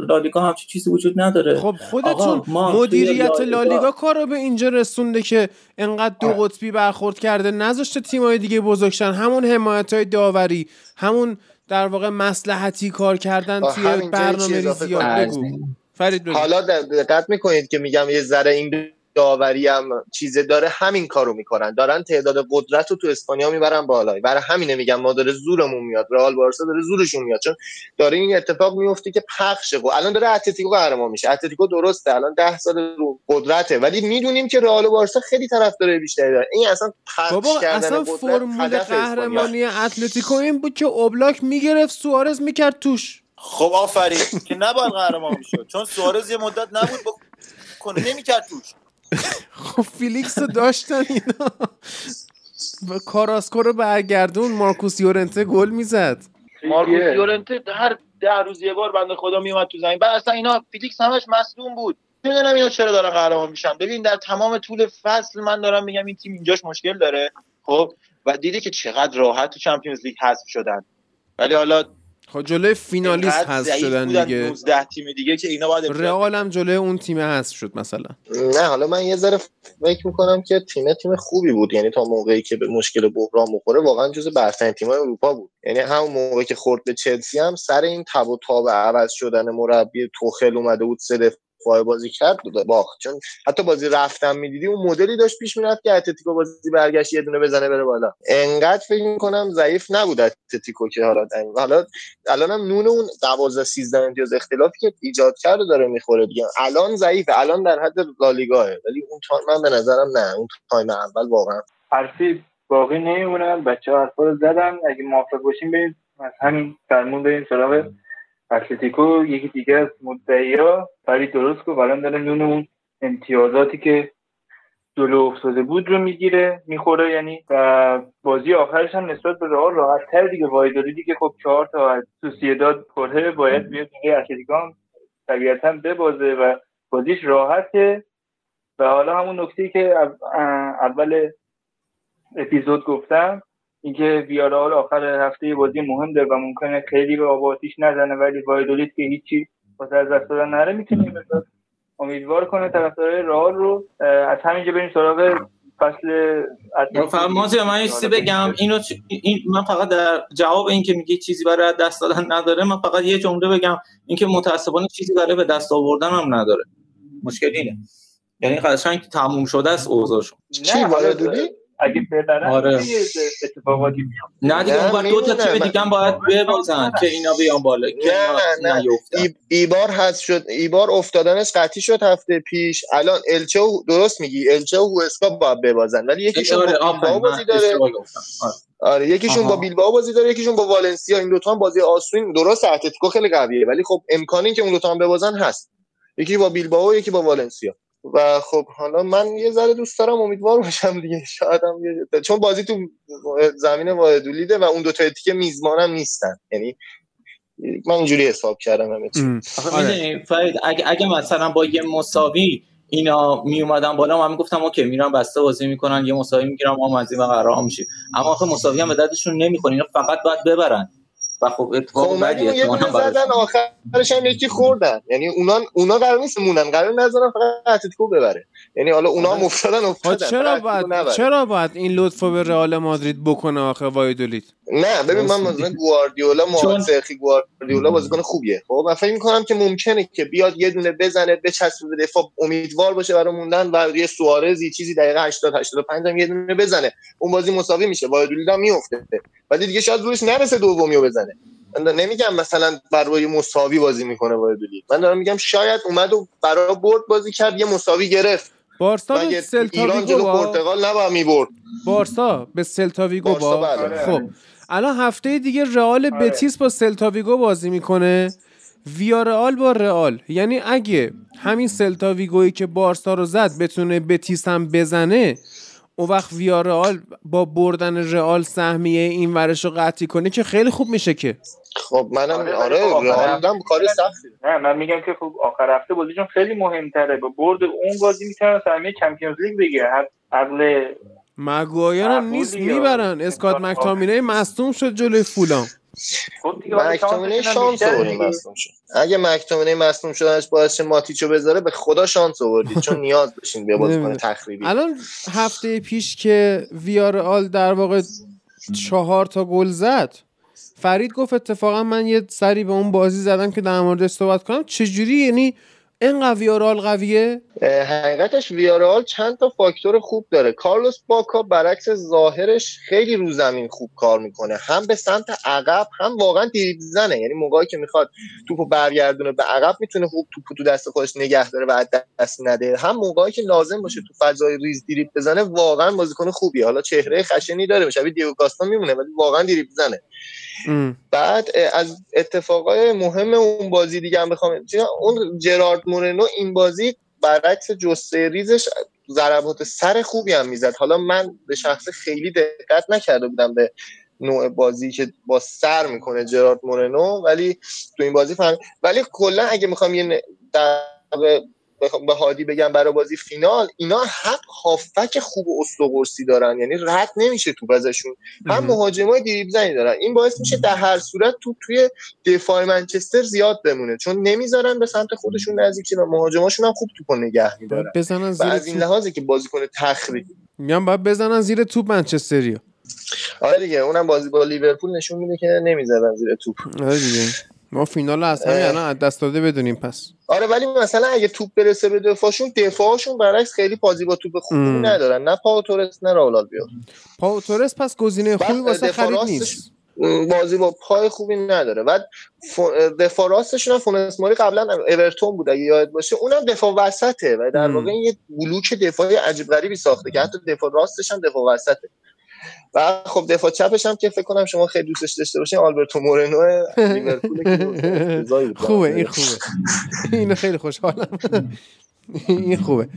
Speaker 3: لالیگا همچی چیزی وجود نداره.
Speaker 1: خب خودتون مدیریت
Speaker 3: لالیگا-
Speaker 1: لالیگا کارو به اینجا رسونده که انقدر دو قطبی برخورد کرده نذاشته تیمای دیگه بزرگشن. همون حمایت های داوری همون در واقع مسلحتی کار کردن توی برنامه ریزی بگو. فرید
Speaker 5: حالا دقت می‌کنید که میگم یه ذره این داوری هم چیزه داره همین کارو می‌کنن. دارن تعداد قدرت رو تو اسپانیا می‌برن بالا برای همینه میگم ما داره زورمون میاد. رئال بارسا داره زورشون میاد. چون داره این اتفاق میفته که پخش و الان داره اتلتیکو قهرمان میشه. اتلتیکو درسته. الان 10 سال رو قدرته. ولی می‌دونیم که رئال و بارسا خیلی طرفدار بیشتری داره این اصلا پخش
Speaker 1: بابا
Speaker 5: کردن
Speaker 1: اصلا فرمول. قهرمانی اتلتیکو این بود که اوبلاک می‌گرفت سوارز می‌کرد توش.
Speaker 2: خب آفرین. که نباید قهرمان می‌شد. چون سوارز یه مدت نبود بکنه نمی‌کرد توش.
Speaker 1: خب فیلیکس رو داشتن اینا. و کاراسکو رو برگردون. مارکوس یورنته گل می‌زد.
Speaker 2: مارکوس یورنته هر ده روز یه بار بنده خدا میومد تو زمین. بعد اصلا اینا فیلیکس همش مصدوم بود. نمی‌دونم اینا چرا دارن قهرمان میشن. ببین در تمام طول فصل من دارم میگم این تیم اینجاش مشکل داره. خب؟ و دیدی که چقدر راحت تو Champions League حذف شدن. ولی حالا
Speaker 1: خب جلوی فینالیست
Speaker 2: ضعیف
Speaker 1: شدن دیگه.
Speaker 2: 19 تیم دیگه که اینا باید
Speaker 1: رئال هم جلوی اون تیم حذف شد مثلا.
Speaker 5: نه حالا من یه ذره فکر می‌کنم که تیم تیم خوبی بود. یعنی تا موقعی که به مشکل بحران بخوره واقعا جز برترین تیم‌های اروپا بود. یعنی همون موقعی که خورد به چلسی هم سر این تب و تاب عوض شدن مربی توخل اومده بود سه دفاعه بازی کرد باخت چون حتی بازی رفتن می‌دیدی اون مدلی داشت پیش می‌رفت که اتلتیکو بازی برگشت یه دونه بزنه بره بالا. انقدر فکر می‌کنم ضعیف نبود اتلتیکو که حالا حالا الانم نون اون 12 13 امتیاز اختلافی که ایجاد کرده داره می‌خوره دیگه. الان ضعیفه الان در حد لالیگاه ولی اون تا من به نظرم نه اون time اول واقعا.
Speaker 7: حرفی باقی نمیمونم بچه ها حرفا رو زدن. اگه موافق باشیم بریم از همین فرمون بریم سراغ اتلتیکو یکی دیگه از مدعیا فرید درست گفت الان داره نون اون امتیازاتی که جلو افتاده بود رو می‌گیره می‌خوره یعنی و بازی آخرش هم نسبت به رئال راحت تر دیگه وایداری دیگه خب چهار تا از سوسیداد پره باید بیاد دیگه اتلتیکو هم طبیعتا ببازه و بازیش راحته. و حالا همون نکته که اول اپیزود گفتم اینکه ویارال آخر هفته بازی مهم داره و ممکنه خیلی به آب آتیش نزنه ولی وایدولیت که هیچی واسه از دست دادن نره می‌تونه امیدوار کنه طرفدارای رئال رو از همینجا بریم سراغ فصل
Speaker 3: فقط مازی من یه بگم. اینو این من فقط در جواب این که میگی چیزی برای دست دادن نداره من فقط یه جمله بگم. اینکه متاسفانه چیزی برای به دست آوردن هم نداره. مشکل اینه. یعنی قشنگ تموم شده است اوضاعشون.
Speaker 5: چی وایدولی؟
Speaker 7: اگه ببرن
Speaker 3: آره.
Speaker 7: اتفاقاتی میاد
Speaker 3: نه دیگه اون دو تا تیم دیگه هم باید ببازن که اینا بیان بالا که
Speaker 5: نه نه ای ایبار هست شد ایبار افتادنش قطعی شد هفته پیش. الان الچه درست میگی الچه و هوسکا باید ببازن ولی یکیشون
Speaker 3: آره،
Speaker 5: با بازی داره. آره. یکیشون با بیلبائو بازی داره یکیشون با والنسیا این دو تا هم بازی آسون درست اتلتیکو خیلی قویه ولی خب امکانی که اون دو تا هم ببازن هست. یکی با بیلبائو یکی با والنسیا. و خب حالا من یه ذره دوست دارم امیدوار باشم دیگه. شاید هم چون بازی تو زمین واحدولیده و اون دو تا تیکه میزبانم نیستن. یعنی من اینجوری حساب کردم همه
Speaker 3: آره. فرید اگه, اگه مثلا با یه مساوی اینا می اومدن بالا من می‌گفتم اوکی میرن بسته بازی می‌کنن یه مساوی می‌گیرم ما از این قرار میشیم اما آخه مساوی هم به دردشون نمی‌خوره اینا فقط باید ببرن. و خب اتفاق بدی
Speaker 5: یه زدن آخرش هم یکی خوردن. یعنی اونا اونا قرار نیست مونن قرار نذارن فقط اتلتیکو ببره. یعنی حالا اونا هم افتادن افتادن.
Speaker 1: چرا باید چرا باید این لطفو به رئال مادرید بکنه آخه وایدولید؟
Speaker 5: نه ببین من مثلا گواردیولا موافقی گواردیولا بازیکن خوبیه. خب من فکر می‌کنم که ممکنه که بیاد یه دونه بزنه بچسبه به دفاع امیدوار باشه برای موندن و یه سوارزی چیزی دقیقه 80 85 هم یه دونه بزنه. اون بازی مساوی میشه. وایدولید هم میفته ولی دیگه شاید روش نرسه دومیو بزنه. من نمیگم مثلا برای مساوی بازی می‌کنه وایادولید من دارم میگم شاید اومد و برای برد بازی کرد یه مساوی گرفت.
Speaker 1: بارسا به سلتاویگو
Speaker 5: با پرتغال نباید می‌برد؟
Speaker 1: بارسا به سلتاویگو با
Speaker 5: بله.
Speaker 1: خب. الان هفته دیگه رئال بتیس با سلتاویگو بازی می‌کنه. ویارئال با رئال. یعنی اگه همین سلتاویگویی که بارسا رو زد بتونه بتیس هم بزنه اون وقت ویارئال با بردن رئال سهمیه این ورش رو قطعی کنه که خیلی خوب میشه که.
Speaker 5: خب منم آره, آره رئال کار سختی.
Speaker 7: نه من میگم که خب آخر هفته بازیشون خیلی مهمتره. با برد اون بازی می‌تونن سهمیه چمپیونز لیگ بگیره. عقل
Speaker 1: مگوایر هم نیست می‌برن. اسکات مکتامینه مصدوم شد جلوی فولام
Speaker 5: مکتومینه شانس آوردی. مصدوم شد. اگه مکتومینه مصدوم شدنش باعث ماتیچو بذاره به خدا شانس آوردید چون نیاز داشتین به بازیکن تخریبی.
Speaker 1: الان هفته پیش که ویارال در واقع چهار تا گل زد فرید گفت اتفاقا من یه سری به اون بازی زدم که در مورد صحبت کنم. چجوری؟ یعنی اینقدر ویارال قویه؟
Speaker 5: حقیقتش ویارال چند تا فاکتور خوب داره. کارلوس باکا برعکس ظاهرش خیلی رو زمین خوب کار می‌کنه. هم به سمت عقب هم واقعا دریبل زنه. یعنی موقعی که می‌خواد توپو برگردونه به عقب می‌تونه خوب توپو تو دست خودش نگه داره و دست نده. هم موقعی که لازم باشه تو فضای ریز دریبل بزنه واقعا بازیکن خوبیه. حالا چهره خشنی داره شبیه دیگو کاستا میمونه ولی واقعا دریبل زنه. بعد از اتفاقای مهم اون بازی دیگه هم بخوام اون جرارد مورنو این بازی برعکس جسته ریزش ضربات سر خوبی هم می‌زد. حالا من به شخص خیلی دقت نکرده بودم به نوع بازی که با سر می‌کنه جرارد مورنو ولی تو این بازی فهم ولی کلا اگه می‌خوام یه در به هادی بگم برای بازی فینال اینا هم هافک خوب و استقرسی دارن. یعنی رد نمیشه تو ازشون. هم مهاجمای دریبل زنی دارن این باعث میشه در هر صورت تو توی دفاع منچستر زیاد بمونه. چون نمی‌ذارن به سمت خودشون نزدیک و مهاجماشون هم خوب توپو نگه میدارن.
Speaker 1: بزنن زیر
Speaker 5: از این لحاظه که بازیکن تخریب.
Speaker 1: میگم باید بزنن زیر توپ منچستریا
Speaker 5: آره دیگه اونم بازی با لیورپول نشون میده که نمی‌ذارن زیر توپ.
Speaker 1: آره دیگه. ما فینال از همین الان از دست داده بدونیم پس.
Speaker 5: آره ولی مثلا اگه توپ برسه به دفاعشون دفاعشون برعکس خیلی بازی با توپ خوبی ندارن. نه پاو تورس نه راولال بیا
Speaker 1: پاو تورس پس گزینه خوبی واسه خرید نیست.
Speaker 5: بازی با پای خوبی نداره. بعد دفاع راستشون هم فونس ماری قبلا اورتون بود اگه یاد باشه. اونم دفاع وسطه و در واقع یه بلوک دفاعی عجیب غریبی ساخته که حتی دفاع راستش هم دفاع وسطه. و خب دفاع چپش هم که فکر کنم شما خیلی دوستش داشته باشین آلبرتو مورنو لیورپول
Speaker 1: خوبه این خوبه. اینو خیلی خوشحالم. این خوبه.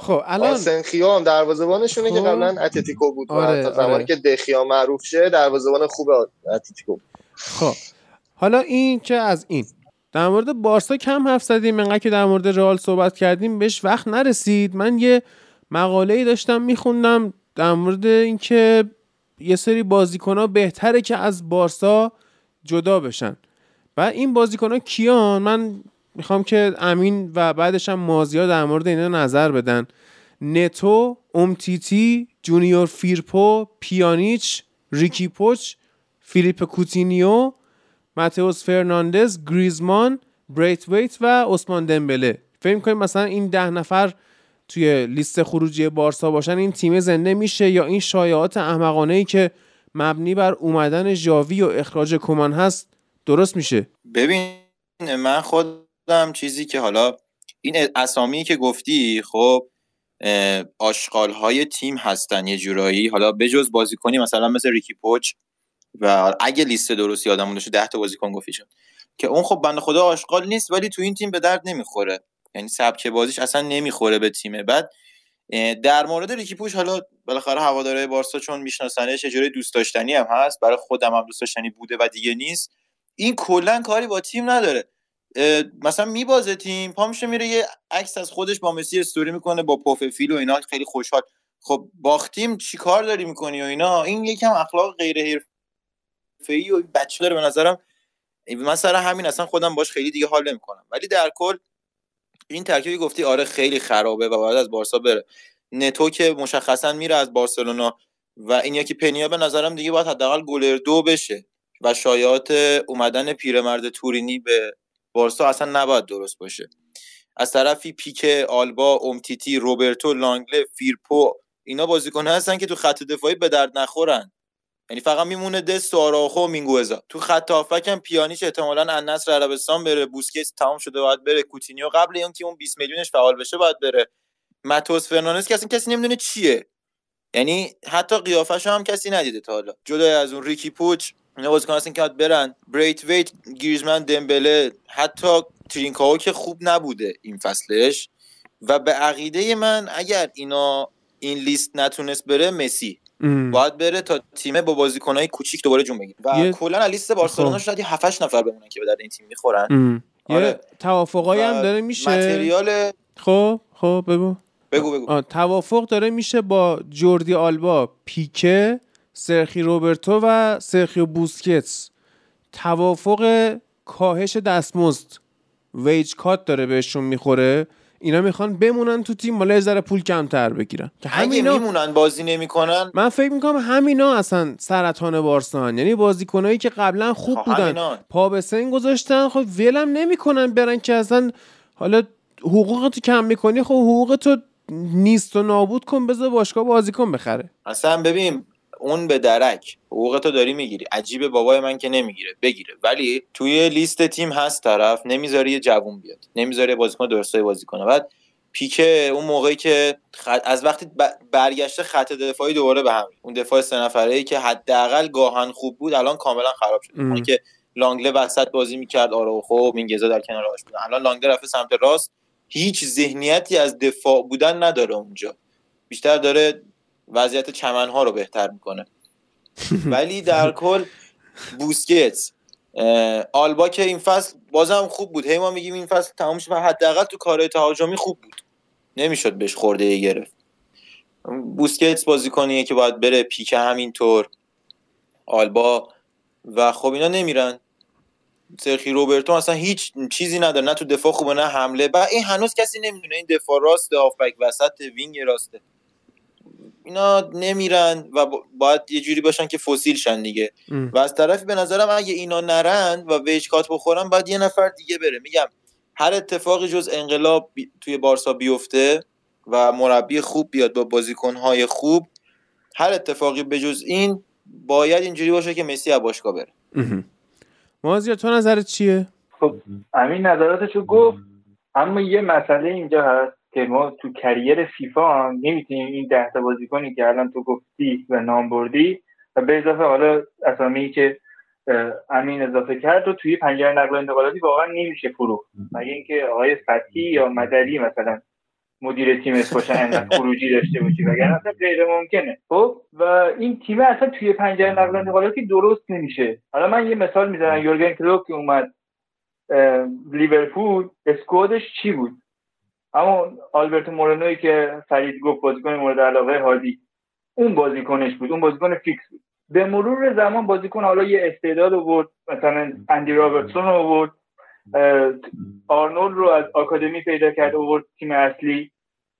Speaker 1: خب الان
Speaker 5: آسنخیا هم دروازه‌بانشونه که قبلا اتلتیکو بود. آره، تا زمانی آره. که دخیا معروف شه دروازه‌بان خوب اتلتیکو
Speaker 1: خب. حالا این که از این؟ در مورد بارسا کم حرف زدیم انقدر که در مورد رئال صحبت کردیم بهش وقت نرسید. من یه مقاله ای داشتم میخوندم. در مورد اینکه یه سری بازیکن ها بهتره که از بارسا جدا بشن. و این بازیکن ها کیان؟ من می‌خوام که امین و بعدش هم مازیار در مورد اینا نظر بدن. نتو، امتیتی، جونیور فیرپو، پیانیچ، ریکی پوچ، فیلیپ کوتینیو، ماتئوس فرناندز، گریزمان، بریت ویت و عثمان دمبله. فکر می‌کنیم مثلا این ده نفر توی لیست خروجی بارسا باشن این تیم زنده میشه یا این شایعات احمقانه ای که مبنی بر اومدن ژاوی و اخراج کمان هست درست میشه؟
Speaker 2: ببین من خودم چیزی که حالا این اسامی که گفتی خب آشغال های تیم هستن یه جورایی. حالا بجز بازیکنی مثلا مثل ریکی پوچ و اگه لیست درستی آدمون داشته 10 تا بازیکن گفتی شد که اون خب بنده خدا آشغال نیست ولی تو این تیم به درد نمی‌خوره. یعنی سبک بازیش اصلا نمی‌خوره به تیمه بعد. در مورد ریکی پوش حالا بالاخره هواداره بارسا چون میشناسنش چه دوست داشتنی هم هست. برای خودم هم دوست داشتنی بوده و دیگه نیست. این کلا کاری با تیم نداره. مثلا میبازه تیم پا میشه میره یه عکس از خودش با مسی استوری می‌کنه با پوف فیل و اینا. خیلی خوشحال. خب باختیم چیکار داری می‌کنی و اینا؟ این یکم اخلاق غیر حرفه‌ای و بچه داره به نظرم. مثلا همین اصلا خودم باش خیلی دیگه حال نمی‌کنم. ولی در کل این ترکیبی گفتی آره خیلی خرابه و باید از بارسا بره. نتو که مشخصا میره از بارسلونا و این یکی پنیا به نظرم دیگه باید حداقل گلر دو بشه و شایعات اومدن پیرمرد تورینی به بارسا اصلا نباید درست باشه. از طرفی پیک آلبا امتیتی روبرتو لانگله فیرپو اینا بازیکن هستن که تو خط دفاعی به درد نخورن. یعنی فقط میمونه دست و آراخو و مینگوزا تو خط هافک هم پیانیش احتمالاً از نصر عربستان بره. بوسکیتس تمام شده باید بره. کوتینیو قبل اینکه اون 20 میلیونش فعال بشه باید بره. ماتئوس فرناندز که اصلا کسی نمی‌دونه چیه. یعنی حتی قیافش هم کسی ندیده تا حالا. جدا از اون ریکی پوچ اینا بازیکن هستن که برن. بریت ویت گریزمان دمبله حتی ترینکاو که خوب نبوده این فصلش. و به عقیده من اگر اینا این لیست نتونست بره مسی. باید بره تا تیمه با بازیکنای کوچیک دوباره جون بگیره. و یه... کلا لیست بارسلونا خب. شاید 7 نفر بمونن که به درد این تیم می‌خورن.
Speaker 1: آره. توافقایی هم داره میشه.
Speaker 2: متریال
Speaker 1: خب خب بگو.
Speaker 2: بگو بگو.
Speaker 1: توافق داره میشه با جوردی آلبا پیکه سرخی روبرتو و سرخیو بوسکتس. توافق کاهش دستمزد. ویج کات داره بهشون می‌خوره. اینا می‌خوان بمونن تو تیم مال ذره پول کمتر بگیرن. که همینا
Speaker 2: میمونن بازی نمی‌کنن.
Speaker 1: من فکر می‌کنم همینا اصلا سرطان بارسان یعنی بازیکنایی که قبلا خوب
Speaker 2: خب
Speaker 1: بودن. پا به سن گذاشتن. خب ولم نمی‌کنن برن که اصلا حالا حقوق تو کم می‌کنی. خب حقوق تو نیست و نابود کن بذار باشگاه بازیکن بخره.
Speaker 2: اصلا ببین اون به درک. حقوق تو داری می‌گیری. عجیب بابای من که نمی‌گیره. بگیره. ولی توی لیست تیم هست طرف نمی‌ذاره یه جوون بیاد. نمی‌ذاره بازیکن درستای بازی کنه. بعد پیکه اون موقعی که خط... از وقتی ب... برگشته خط دفاعی دوباره به هم اون دفاع سه نفره ای که حداقل گاهن خوب بود الان کاملا خراب شده. که لانگله وسط بازی می‌کرد آراوخو مینگزا در کنار آش بودن. الان لانگله رفته سمت راست. هیچ ذهنیتی از دفاع بودن نداره اونجا. بیشتر داره وضعیت چمنها رو بهتر می‌کنه. ولی در کل بوسکتس آلبا که این فصل بازم خوب بود. هی ما میگیم این فصل تمام شد حداقل تو کارهای تهاجمی خوب بود. نمی‌شد بهش خورده گرفت. بوسکتس بازیکنیه که باید بره پیک همینطور آلبا و خب اینا نمیرن. سرجی روبرتو اصلا هیچ چیزی نداره. نه تو دفاع خوبه نه حمله. و این هنوز کسی نمی‌دونه. این دفاع راست هافبک وسط وینگ راسته اینا نمیرن و با- باید یه جوری باشن که فسیل شن دیگه.
Speaker 1: ام.
Speaker 2: و از طرفی به نظرم اگه اینا نرن و wage cut بخورن باید یه نفر دیگه بره. میگم هر اتفاقی جز انقلاب بی- توی بارسا بیفته و مربی خوب بیاد با بازیکنهای خوب هر اتفاقی به جز این باید اینجوری باشه که مسی از باشگاه بره.
Speaker 1: مازیار تو نظرت چیه؟
Speaker 7: خب امین نظراتشو گفت اما یه مسئله اینجا هست. که ما تو کریر فیفا نمی‌تونیم این ده بازیکنی که الان تو گفتی و نام بردی و به اضافه حالا اسامی که امین اضافه کرد و توی پنجره نقل و انتقالاتی واقعا نمیشه فروخت. مگه اینکه آقای فتحی یا مدری مثلا مدیر تیمت باشن انقدر خروجی داشته باشی وگرنه اصلا غیر ممکنه. خب؟ و این تیم اصلا توی پنجره نقل و انتقالاتی درست نمیشه. حالا من یه مثال می‌زنم. یورگن کلوپ که اومد لیورپول اسکوادش چی بود؟ همون آلبرتو مورنوی که فرید گفت بازیکن مورد علاقه هادی اون بازیکنش بود اون بازیکن فیکس بود. به مرور زمان بازیکن حالا یه استعداد آورد مثلا اندی رابرتسون آورد آرنولد رو از آکادمی پیدا کرد آورد تیم اصلی.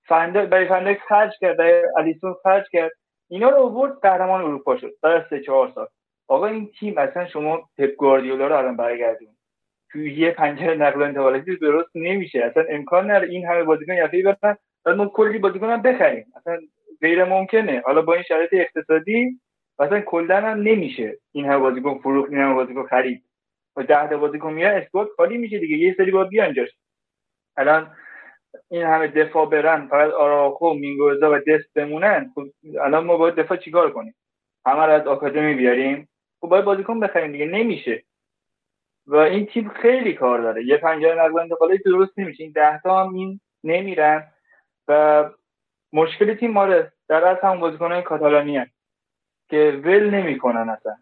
Speaker 7: فن‌دایک برای فن‌دایک خرج کرد برای الیسون خرج کرد. اینا رو آورد قهرمان اروپا شد. بعد از سه چهار سال. آقا این تیم اصلا شما پپ گواردیولا رو الان برگردون. توی یه پنجره نقل و انتقالاتی درست نمیشه. اصلا امکان نداره این همه بازیکن یهویی برن بعد ما کلی بازیکن هم بخریم. اصلا غیر ممکنه. حالا با این شرایط اقتصادی اصلا کلا هم نمیشه این همه بازیکن فروخت این همه بازیکن خرید. و ده تا بازیکن میاد اسکواد خالی میشه دیگه. یه سری باید بیان جاش الان این همه دفاع برن فقط آراخو مینگوزا و دست بمونن. خب الان ما باید دفاع چیکار کنیم؟ همه از آکادمی بیاریم؟ خب باید بازیکن بخریم دیگه. نمیشه. و این تیم خیلی کار داره. یه پنجره نقل و انتقالاتی درست نمیشه. این ده تا هم این نمیرن. و مشکل تیم ماره. در از همون بازیکنهای کاتالانی که ول نمی‌کنن اصلا.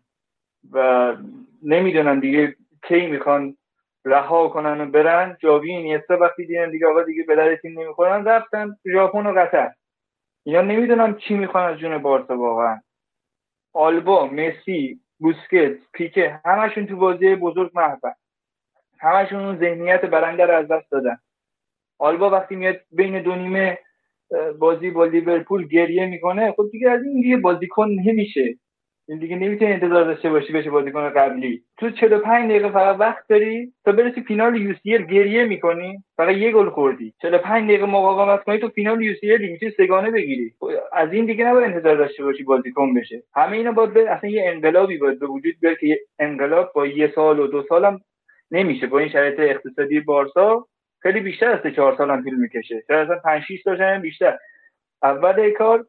Speaker 7: و نمی‌دونن دیگه کی می‌خوان رها کنن و برن. جاوی اینیستا وقتی دیدن دیگه آقا دیگه به تیم نمی‌خورن رفتن ژاپن و قطر. اینا نمی‌دونم چی می‌خوان از جون بارسا واقعا. آلبا مسی بوسکت پیکه همشون تو بازی بزرگ محبن همشون اون ذهنیت برنده رو از دست دادن. آلبا وقتی میاد بین دو نیمه بازی با لیورپول گریه می‌کنه خب دیگه از این دیگه بازیکن نمیشه. این دیگه نمی‌تونی انتظار داشته باشی بشه بازیکن قبلی. تو 45 دقیقه فقط وقت داری تا برسی فینال یو سی گریه می‌کنی. فقط یه گل خوردی. 45 دقیقه مقاومت کنی تو فینال یو سی می‌تونی سگانه بگیری. از این دیگه نباید انتظار داشته باشی بازیکن بشه. همه اینا باید به- اصلا یه انقلابی باید به وجود بیاد که انقلاب با یه سال و دو سالم نمیشه. با این شرایط اقتصادی بارسا خیلی بیشتر از سه چهار سال هم طول می‌کشه. شاید اصلا 5 6 سال بیشتر. اول کار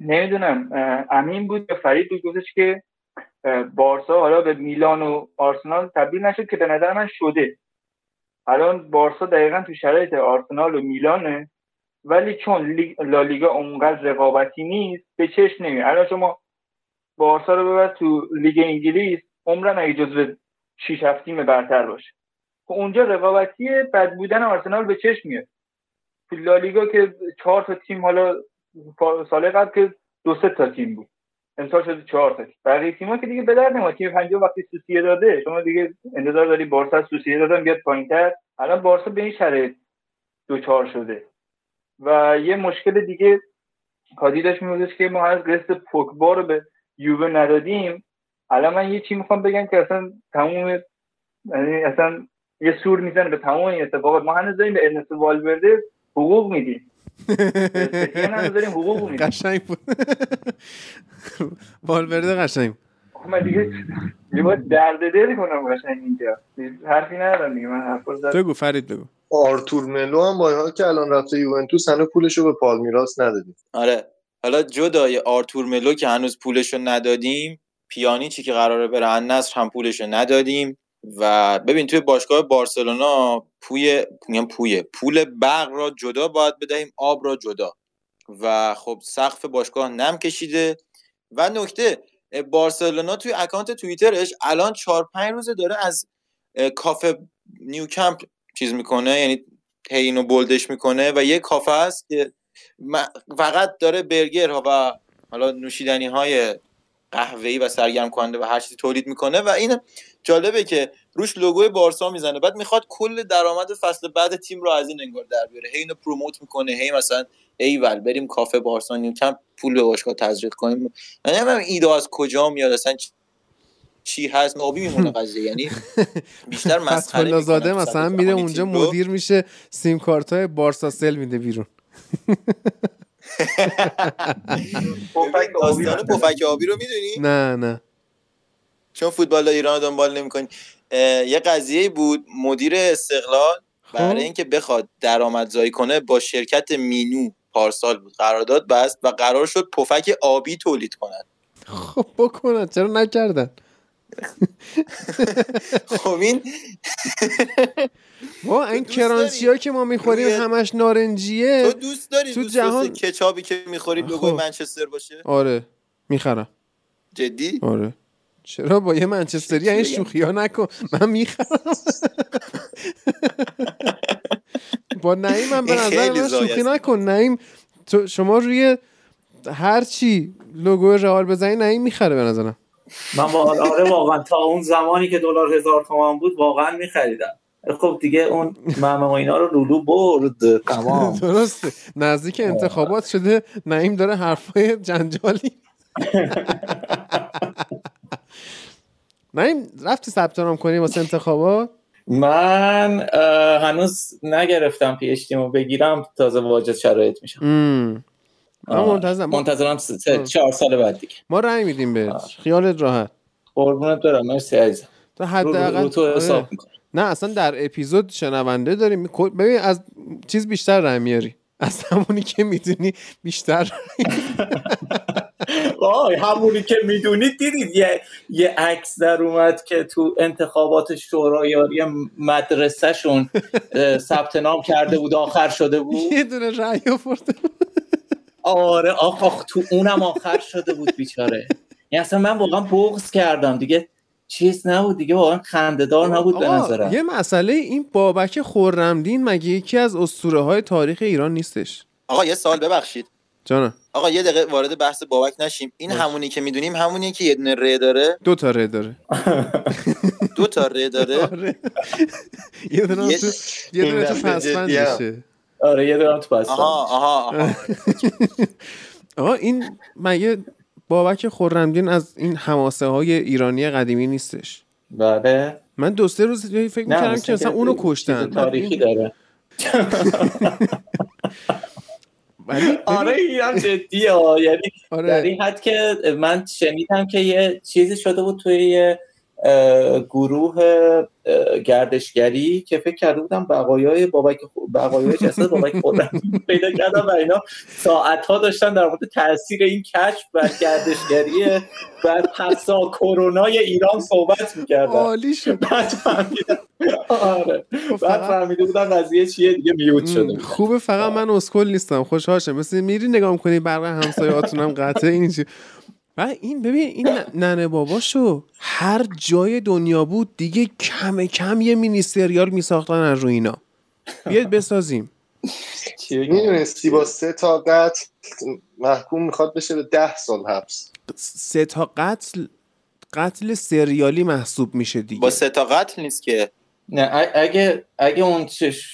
Speaker 7: نمی‌دونم امین بود یا فرید بود گفتش که بارسا حالا به میلان و آرسنال تبدیل نشد که به نظر من شده. الان بارسا دقیقا تو شرایط آرسنال و میلانه ولی چون لیگ- لالیگا اونقدر رقابتی نیست به چشم نمیاد الان شما بارسا رو ببر تو لیگ انگلیس عمرن اگه جزو 6 7 تیم برتر باشه. خب اونجا رقابتی بد بودن آرسنال به چشم میاد. تو لالیگا که چهار تا تیم حالا سال قبل که دو سه تا تیم بود. امسال شده چهار تا تیم. بقیه تیم‌ها که دیگه به درد نمیاد. تیم پنجم وقتی سوسیه داده شما دیگه انتظار داری بارسا سوسیه دادن بیاد پایینتر الان بارسا به این شرایط دوچار شده. و یه مشکل دیگه کادی داشت میبودش که ما از قسط پوکبا رو به یووه ندادیم. الان من یه چی می‌خوام بگم که اصلا تموم یعنی اصلا یه سور می‌زنه به تمام این اتفاقات. ما هنوز داریم به ارنست والورده حقوق میدیم. داریم حقوق میدیم
Speaker 1: قشنگ بود. والورده قشنگ بود.
Speaker 7: خب من دیگه یه درد دل کنم قشنگ اینجا. حرفی ندارم دیگه من حرف.
Speaker 1: بگو فرید بگو.
Speaker 5: آرتور ملو هم با که الان رفته یوونتوس هنوز پولشو به پالمیراس ندادیم.
Speaker 2: آره. حالا جدای آرتور ملو که هنوز پولشو ندادیم پیانیچی که قراره بره النصر هم پولشو ندادیم. و ببین توی باشگاه بارسلونا پوی میگم پوی پول برق را جدا باید بدهیم آب را جدا. و خب سقف باشگاه نم کشیده. و نکته بارسلونا توی اکانت توییترش الان چهار پنج روزه داره از کافه نیو کمپ چیز می‌کنه یعنی اینو bold ش می‌کنه و یه کافه هست که فقط داره برگر ها و حالا نوشیدنی های قهوه‌ای و سرگرم کننده و هر چیزی تولید می‌کنه. و این جالبه که روش لوگوی بارسا می‌زنه. بعد می‌خواد کل درآمد فصل بعد تیم رو از این انگار در بیاره. هی اینو promote می‌کنه هی مثلا ایول بریم کافه بارسا نیو کمپ پول به باشگاه تزریق کنیم. من نمی‌دونم ایده از کجا میاد اصلا چ- چی هست؟ نابی میمونه قضیه. یعنی بیشتر مسخره
Speaker 1: زاده مثلا میره اونجا. مدیر میشه سیم کارت های بارسا سل میده بیرون.
Speaker 7: پفک آبی رو
Speaker 2: می‌دونی؟
Speaker 1: نه نه.
Speaker 2: چون فوتبال ایران دنبال نمی‌کنی. یه قضیه بود مدیر استقلال
Speaker 1: خب.
Speaker 2: برای اینکه بخواد درآمدزایی کنه با شرکت مینو پارسال بود. قرارداد بست و قرار شد پفک آبی تولید کنن.
Speaker 1: خب بکنن. چرا نکردن؟
Speaker 2: خب این
Speaker 1: وا این
Speaker 2: داری؟
Speaker 1: که ما می‌خوریم همش نارنجیه.
Speaker 2: تو دوست داری
Speaker 1: تو جهان-
Speaker 2: کچابی که می‌خوری لوگوی
Speaker 1: خب.
Speaker 2: منچستر باشه؟
Speaker 1: آره. می‌خرم.
Speaker 2: جدی؟
Speaker 1: آره. چرا با یه منچستری این؟ شوخی ها نکن؟ من می‌خرم. با نعیم هم به نظر من شوخی. نکن. نعیم تو شما روی هر چی لوگو رئال بزنی نعیم می‌خره به نظرم.
Speaker 3: من با آره واقعا تا اون زمانی که دلار هزار تومان بود واقعا میخریدم. خب دیگه اون ممه و اینا رو لولو برد. تمام.
Speaker 1: درسته. نزدیک انتخابات شده نعیم داره حرفای جنجالی. نعیم رفتی ثبت نام کنی واسه انتخابات
Speaker 3: من هنوز نگرفتم پی اچ بگیرم تازه واجد شرایط میشم.
Speaker 1: من
Speaker 3: آه.
Speaker 1: منتظرم
Speaker 3: منتظرم چهار سال بعد دیگه.
Speaker 1: ما رأی میدیم بهت
Speaker 3: آه.
Speaker 1: خیالت راحت.
Speaker 3: قربونت برم مرسی عزیزم. رو,
Speaker 1: حداقل
Speaker 3: تو
Speaker 1: آره.
Speaker 3: حساب می‌کنم.
Speaker 1: نه اصلا در اپیزود شنونده داریم ببین از چیز بیشتر رأی میاری. از همونی که می‌دونی بیشتر
Speaker 3: وای همونی که می‌دونید دیدید یه یه عکس در اومد که تو انتخابات شورایاری مدرسهشون اه، ثبت نام کرده بود آخر شده بود.
Speaker 1: یه دونه رأی آورده
Speaker 3: آره آخ آخ تو اونم آخر شده بود بیچاره. یعنی اصلا من واقعا بغض کردم. دیگه چیز نبود دیگه واقعا خندهدار نبود به نظرم.
Speaker 1: یه مسئله این بابک خورمدین مگه یکی از اسطوره های تاریخ ایران نیستش؟
Speaker 2: آقا یه سال ببخشید.
Speaker 1: جانم.
Speaker 2: آقا یه دقیقه وارد بحث بابک نشیم. این
Speaker 1: باش.
Speaker 2: همونی که می‌دونیم همونیه که یه دونه ر داره.
Speaker 1: دو تا ره داره.
Speaker 2: دو تا ر داره.
Speaker 1: یه دونه
Speaker 2: یه-
Speaker 1: تو یه دونه تو پسفندشه
Speaker 3: آره یه دارم تو بستم
Speaker 2: آها آها آها.
Speaker 1: آقا این مگه بابک خورمدین از این حماسه های ایرانی قدیمی نیستش؟
Speaker 3: بله.
Speaker 1: من دو سه روز فکر می‌کردم که مثلا اونو کشتن.
Speaker 3: تاریخی داره.
Speaker 1: ولی
Speaker 3: آره این هم جدیه. یعنی در
Speaker 1: آره
Speaker 3: این حد که من شنیدم که یه چیزی شده بود توی یه گروه گردشگری که فکر کرده بودم بقایای بابک بقایای جسد بابک خورم پیدا کردم و اینا ساعت ها داشتن در مورد تاثیر این کشف بر گردشگری بر پسا کرونای ایران صحبت می‌کردن.
Speaker 1: عالی شد.
Speaker 3: بعد فهمیدم آره.
Speaker 1: خب
Speaker 3: بعد فهمیده بودم قضیه چیه دیگه میوت شده.
Speaker 1: خوبه فقط من اسکل نیستم. خوشحال شدم. مثل میری نگاه می‌کنی برق همسایه‌هاتون هم قطعه این و این ببین این ننه باباشو هر جای دنیا بود دیگه کم کم یه مینی سریال میساختن از رو اینا. بیاید بسازیم؟
Speaker 5: می‌دونستی با سه تا قتل محکوم می‌خواد بشه به ده سال حبس.
Speaker 1: سه تا قتل قتل سریالی محسوب میشه دیگه.
Speaker 2: با سه تا قتل نیست که.
Speaker 3: نه اگه اگه اون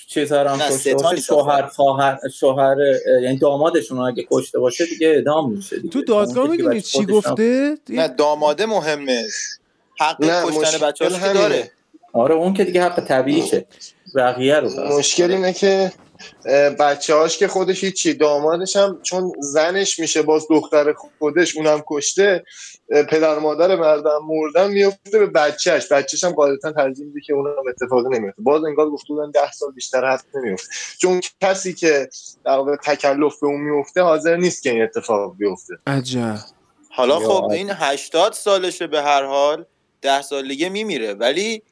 Speaker 3: چیزا هم کشته باشه شوهر خواهر شوهر یعنی دامادشون رو اگه کشته باشه دیگه اعدام میشه دیگه.
Speaker 1: تو دادگاه می‌دونی چی گفته؟
Speaker 2: نه داماده مهمه. حق کشتن بچه‌هاش داره.
Speaker 3: آره اون که دیگه حق طبیعیشه. بقیه رو
Speaker 5: مشکل اینه که بچه هاش که خودش هیچی دامادش هم چون زنش میشه باز دختر خودش اونم کشته پدر مادر مردم مردن میفته به بچهش بچهش هم قاعدتا ترجیح میده که اونم اتفاق نمیفته باز انگار گفته بودن ده سال بیشتر حد نمیفته چون کسی که در واقع تکلف به اون میفته حاضر نیست که این اتفاق بیفته.
Speaker 1: عجب.
Speaker 2: حالا خب این 80 سالشه به هر حال. ده سالگی میمیره. ولی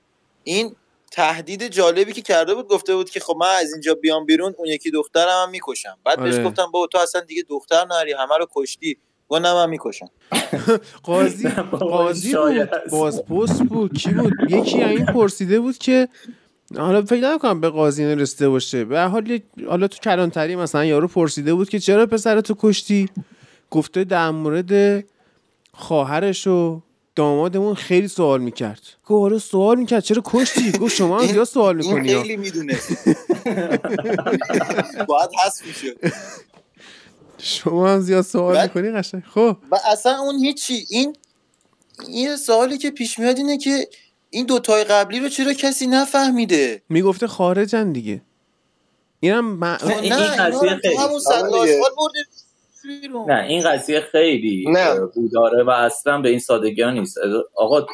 Speaker 2: این تهدید جالبی که کرده بود گفته بود که خب من از اینجا بیام بیرون اون یکی دخترم هم می‌کشم. بعد بهش آره. گفتم با تو اصلا دیگه دختر نری همه رو کشتی. گفت نه من می‌کشم.
Speaker 1: قاضی قاضی بود. بازپست بود. کی بود؟ یکی این پرسیده بود که حالا فکر نکنم به قاضی رسیده باشه. به حال حالا تو کلانتری مثلا یارو پرسیده بود که چرا پسر تو کشتی؟ گفته در مورد خواهرش و دامادمون خیلی سوال می‌کرد. گفت آره سوال می‌کرد چرا کشتی؟ گفت شما هم زیاد سوال می‌کنی
Speaker 2: این خیلی می‌دونه باید حس میشه
Speaker 1: شما هم زیاد سوال می‌کنی؟ قشنگ. خب.
Speaker 2: و اصلا اون هیچی. این این سوالی که پیش میاد اینه که این دوتای قبلی رو چرا کسی نفهمیده؟
Speaker 1: می‌گفته خارجن دیگه. اینم
Speaker 2: نه این قضیه همون برده.
Speaker 3: نه این قضیه خیلی بوداره و اصلا به این سادگی ها نیست. آقا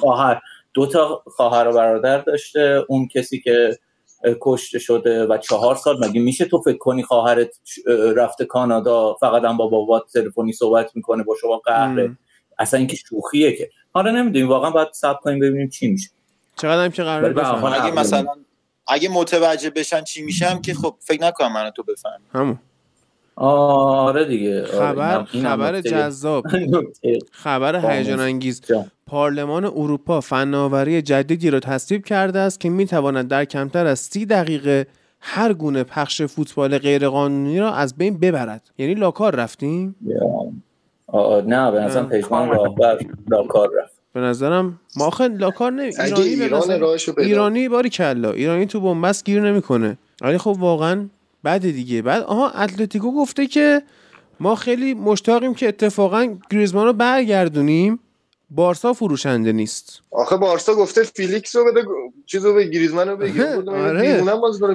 Speaker 3: خواهر دو تا خواهر و برادر داشته. اون کسی که کشته شده و چهار سال مگه میشه تو فکر کنی خواهرت رفته کانادا فقط هم با بابات تلفنی صحبت می‌کنه با شما قهره؟ اصلا اینکه شوخیه که. حالا نمی‌دونیم واقعا باید صبر کنیم ببینیم چی میشه.
Speaker 1: چقدر هم که قرار
Speaker 2: اگه مثلا اگه متوجه بشن چی میشم که خب فکر نکنم منو تو بفهم
Speaker 3: همون. آره دیگه. آره،
Speaker 1: خبر خبر جذاب. خبر هیجان انگیز پارلمان اروپا فناوری جدیدی را تصویب کرده است که می تواند در کمتر از سی دقیقه هر گونه پخش فوتبال غیرقانونی را از بین ببرد. یعنی لاکار رفتیم؟
Speaker 3: نه به نظرم پیشمان راهبر لاکار رفت.
Speaker 1: به نظرم ما آخه لاکار نه ایرانی ایران ایرانی باری کلا. ایرانی تو بنبست گیر نمی‌کنه. ولی خب واقعا بعد دیگه. بعد آها اتلتیکو گفته که ما خیلی مشتاقیم که اتفاقا گریزمان رو برگردونیم. بارسا فروشنده نیست.
Speaker 5: آخه بارسا گفته فیلیکس رو بده چیزو به گریزمان رو بگیر آره. باز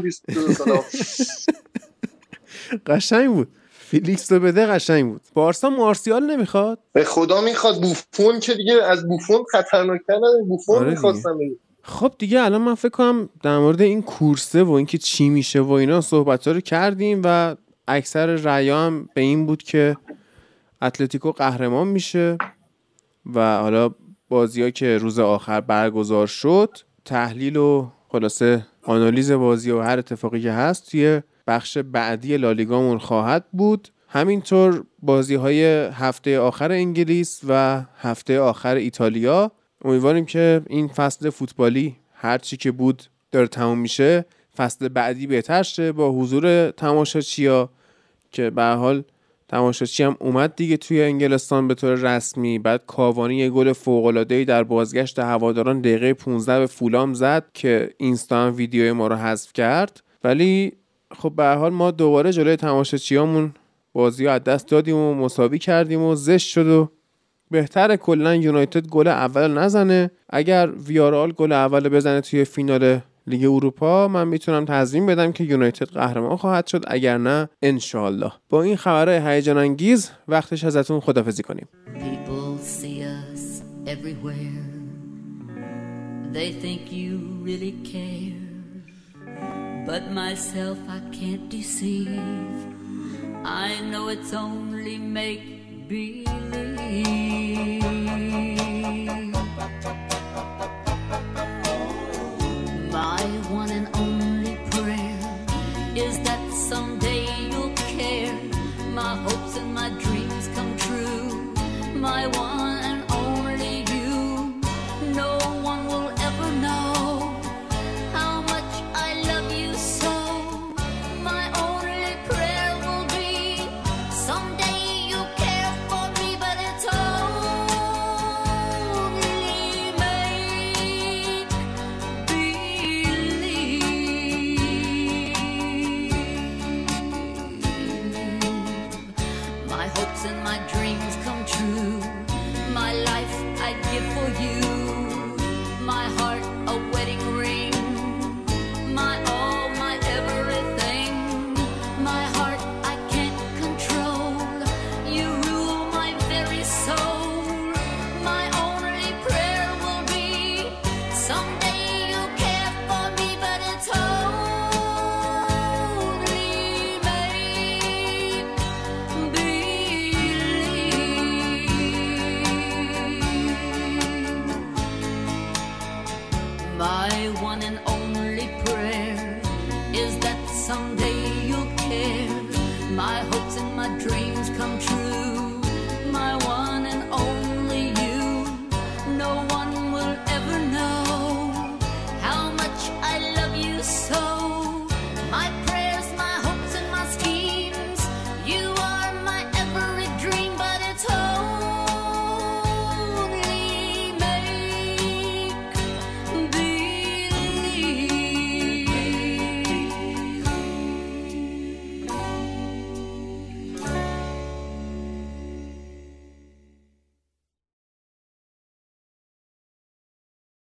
Speaker 1: قشنگ بود. فیلیکس رو بده قشنگ بود. بارسا مارسیال نمی‌خواد؟
Speaker 5: به خدا می‌خواد بوفون که دیگه از بوفون خطرناکتر بوفون آره می‌خواستم
Speaker 1: خب دیگه الان من فکر کنم در مورد این کورسه و اینکه چی میشه و اینا صحبت رو کردیم و اکثر رأی هم به این بود که اتلتیکو قهرمان میشه و حالا بازی که روز آخر برگزار شد تحلیل و خلاصه آنالیز بازی و هر اتفاقی که هست توی بخش بعدی لالیگامون خواهد بود. همینطور بازی های هفته آخر انگلیس و هفته آخر ایتالیا. امیدواریم که این فصل فوتبالی هرچی که بود داره تموم میشه فصل بعدی بهتر شه. با حضور تماشاچیا که به حال تماشاچی هم اومد دیگه توی انگلستان به طور رسمی. بعد کاوانی یه گل فوق در بازگشت هواداران دقیقه 15 به فولام زد که اینستا هم ویدیو ما رو حذف کرد. ولی خب به حال ما دوباره جلوی تماشاچیامون بازی از دست دادیم و مساوی کردیم و زشت شد و بهتره کلا یونایتد گل اول نزنه. اگر ویارال گل اول بزنه توی فینال لیگ اروپا من می‌تونم تضمین بدم که یونایتد قهرمان خواهد شد. اگر نه انشالله با این خبرهای هیجان انگیز وقتش ازتون خدافزی کنیم. I know it's only make believe My one and only prayer is that someday you'll care. My hopes and my dreams come true. My one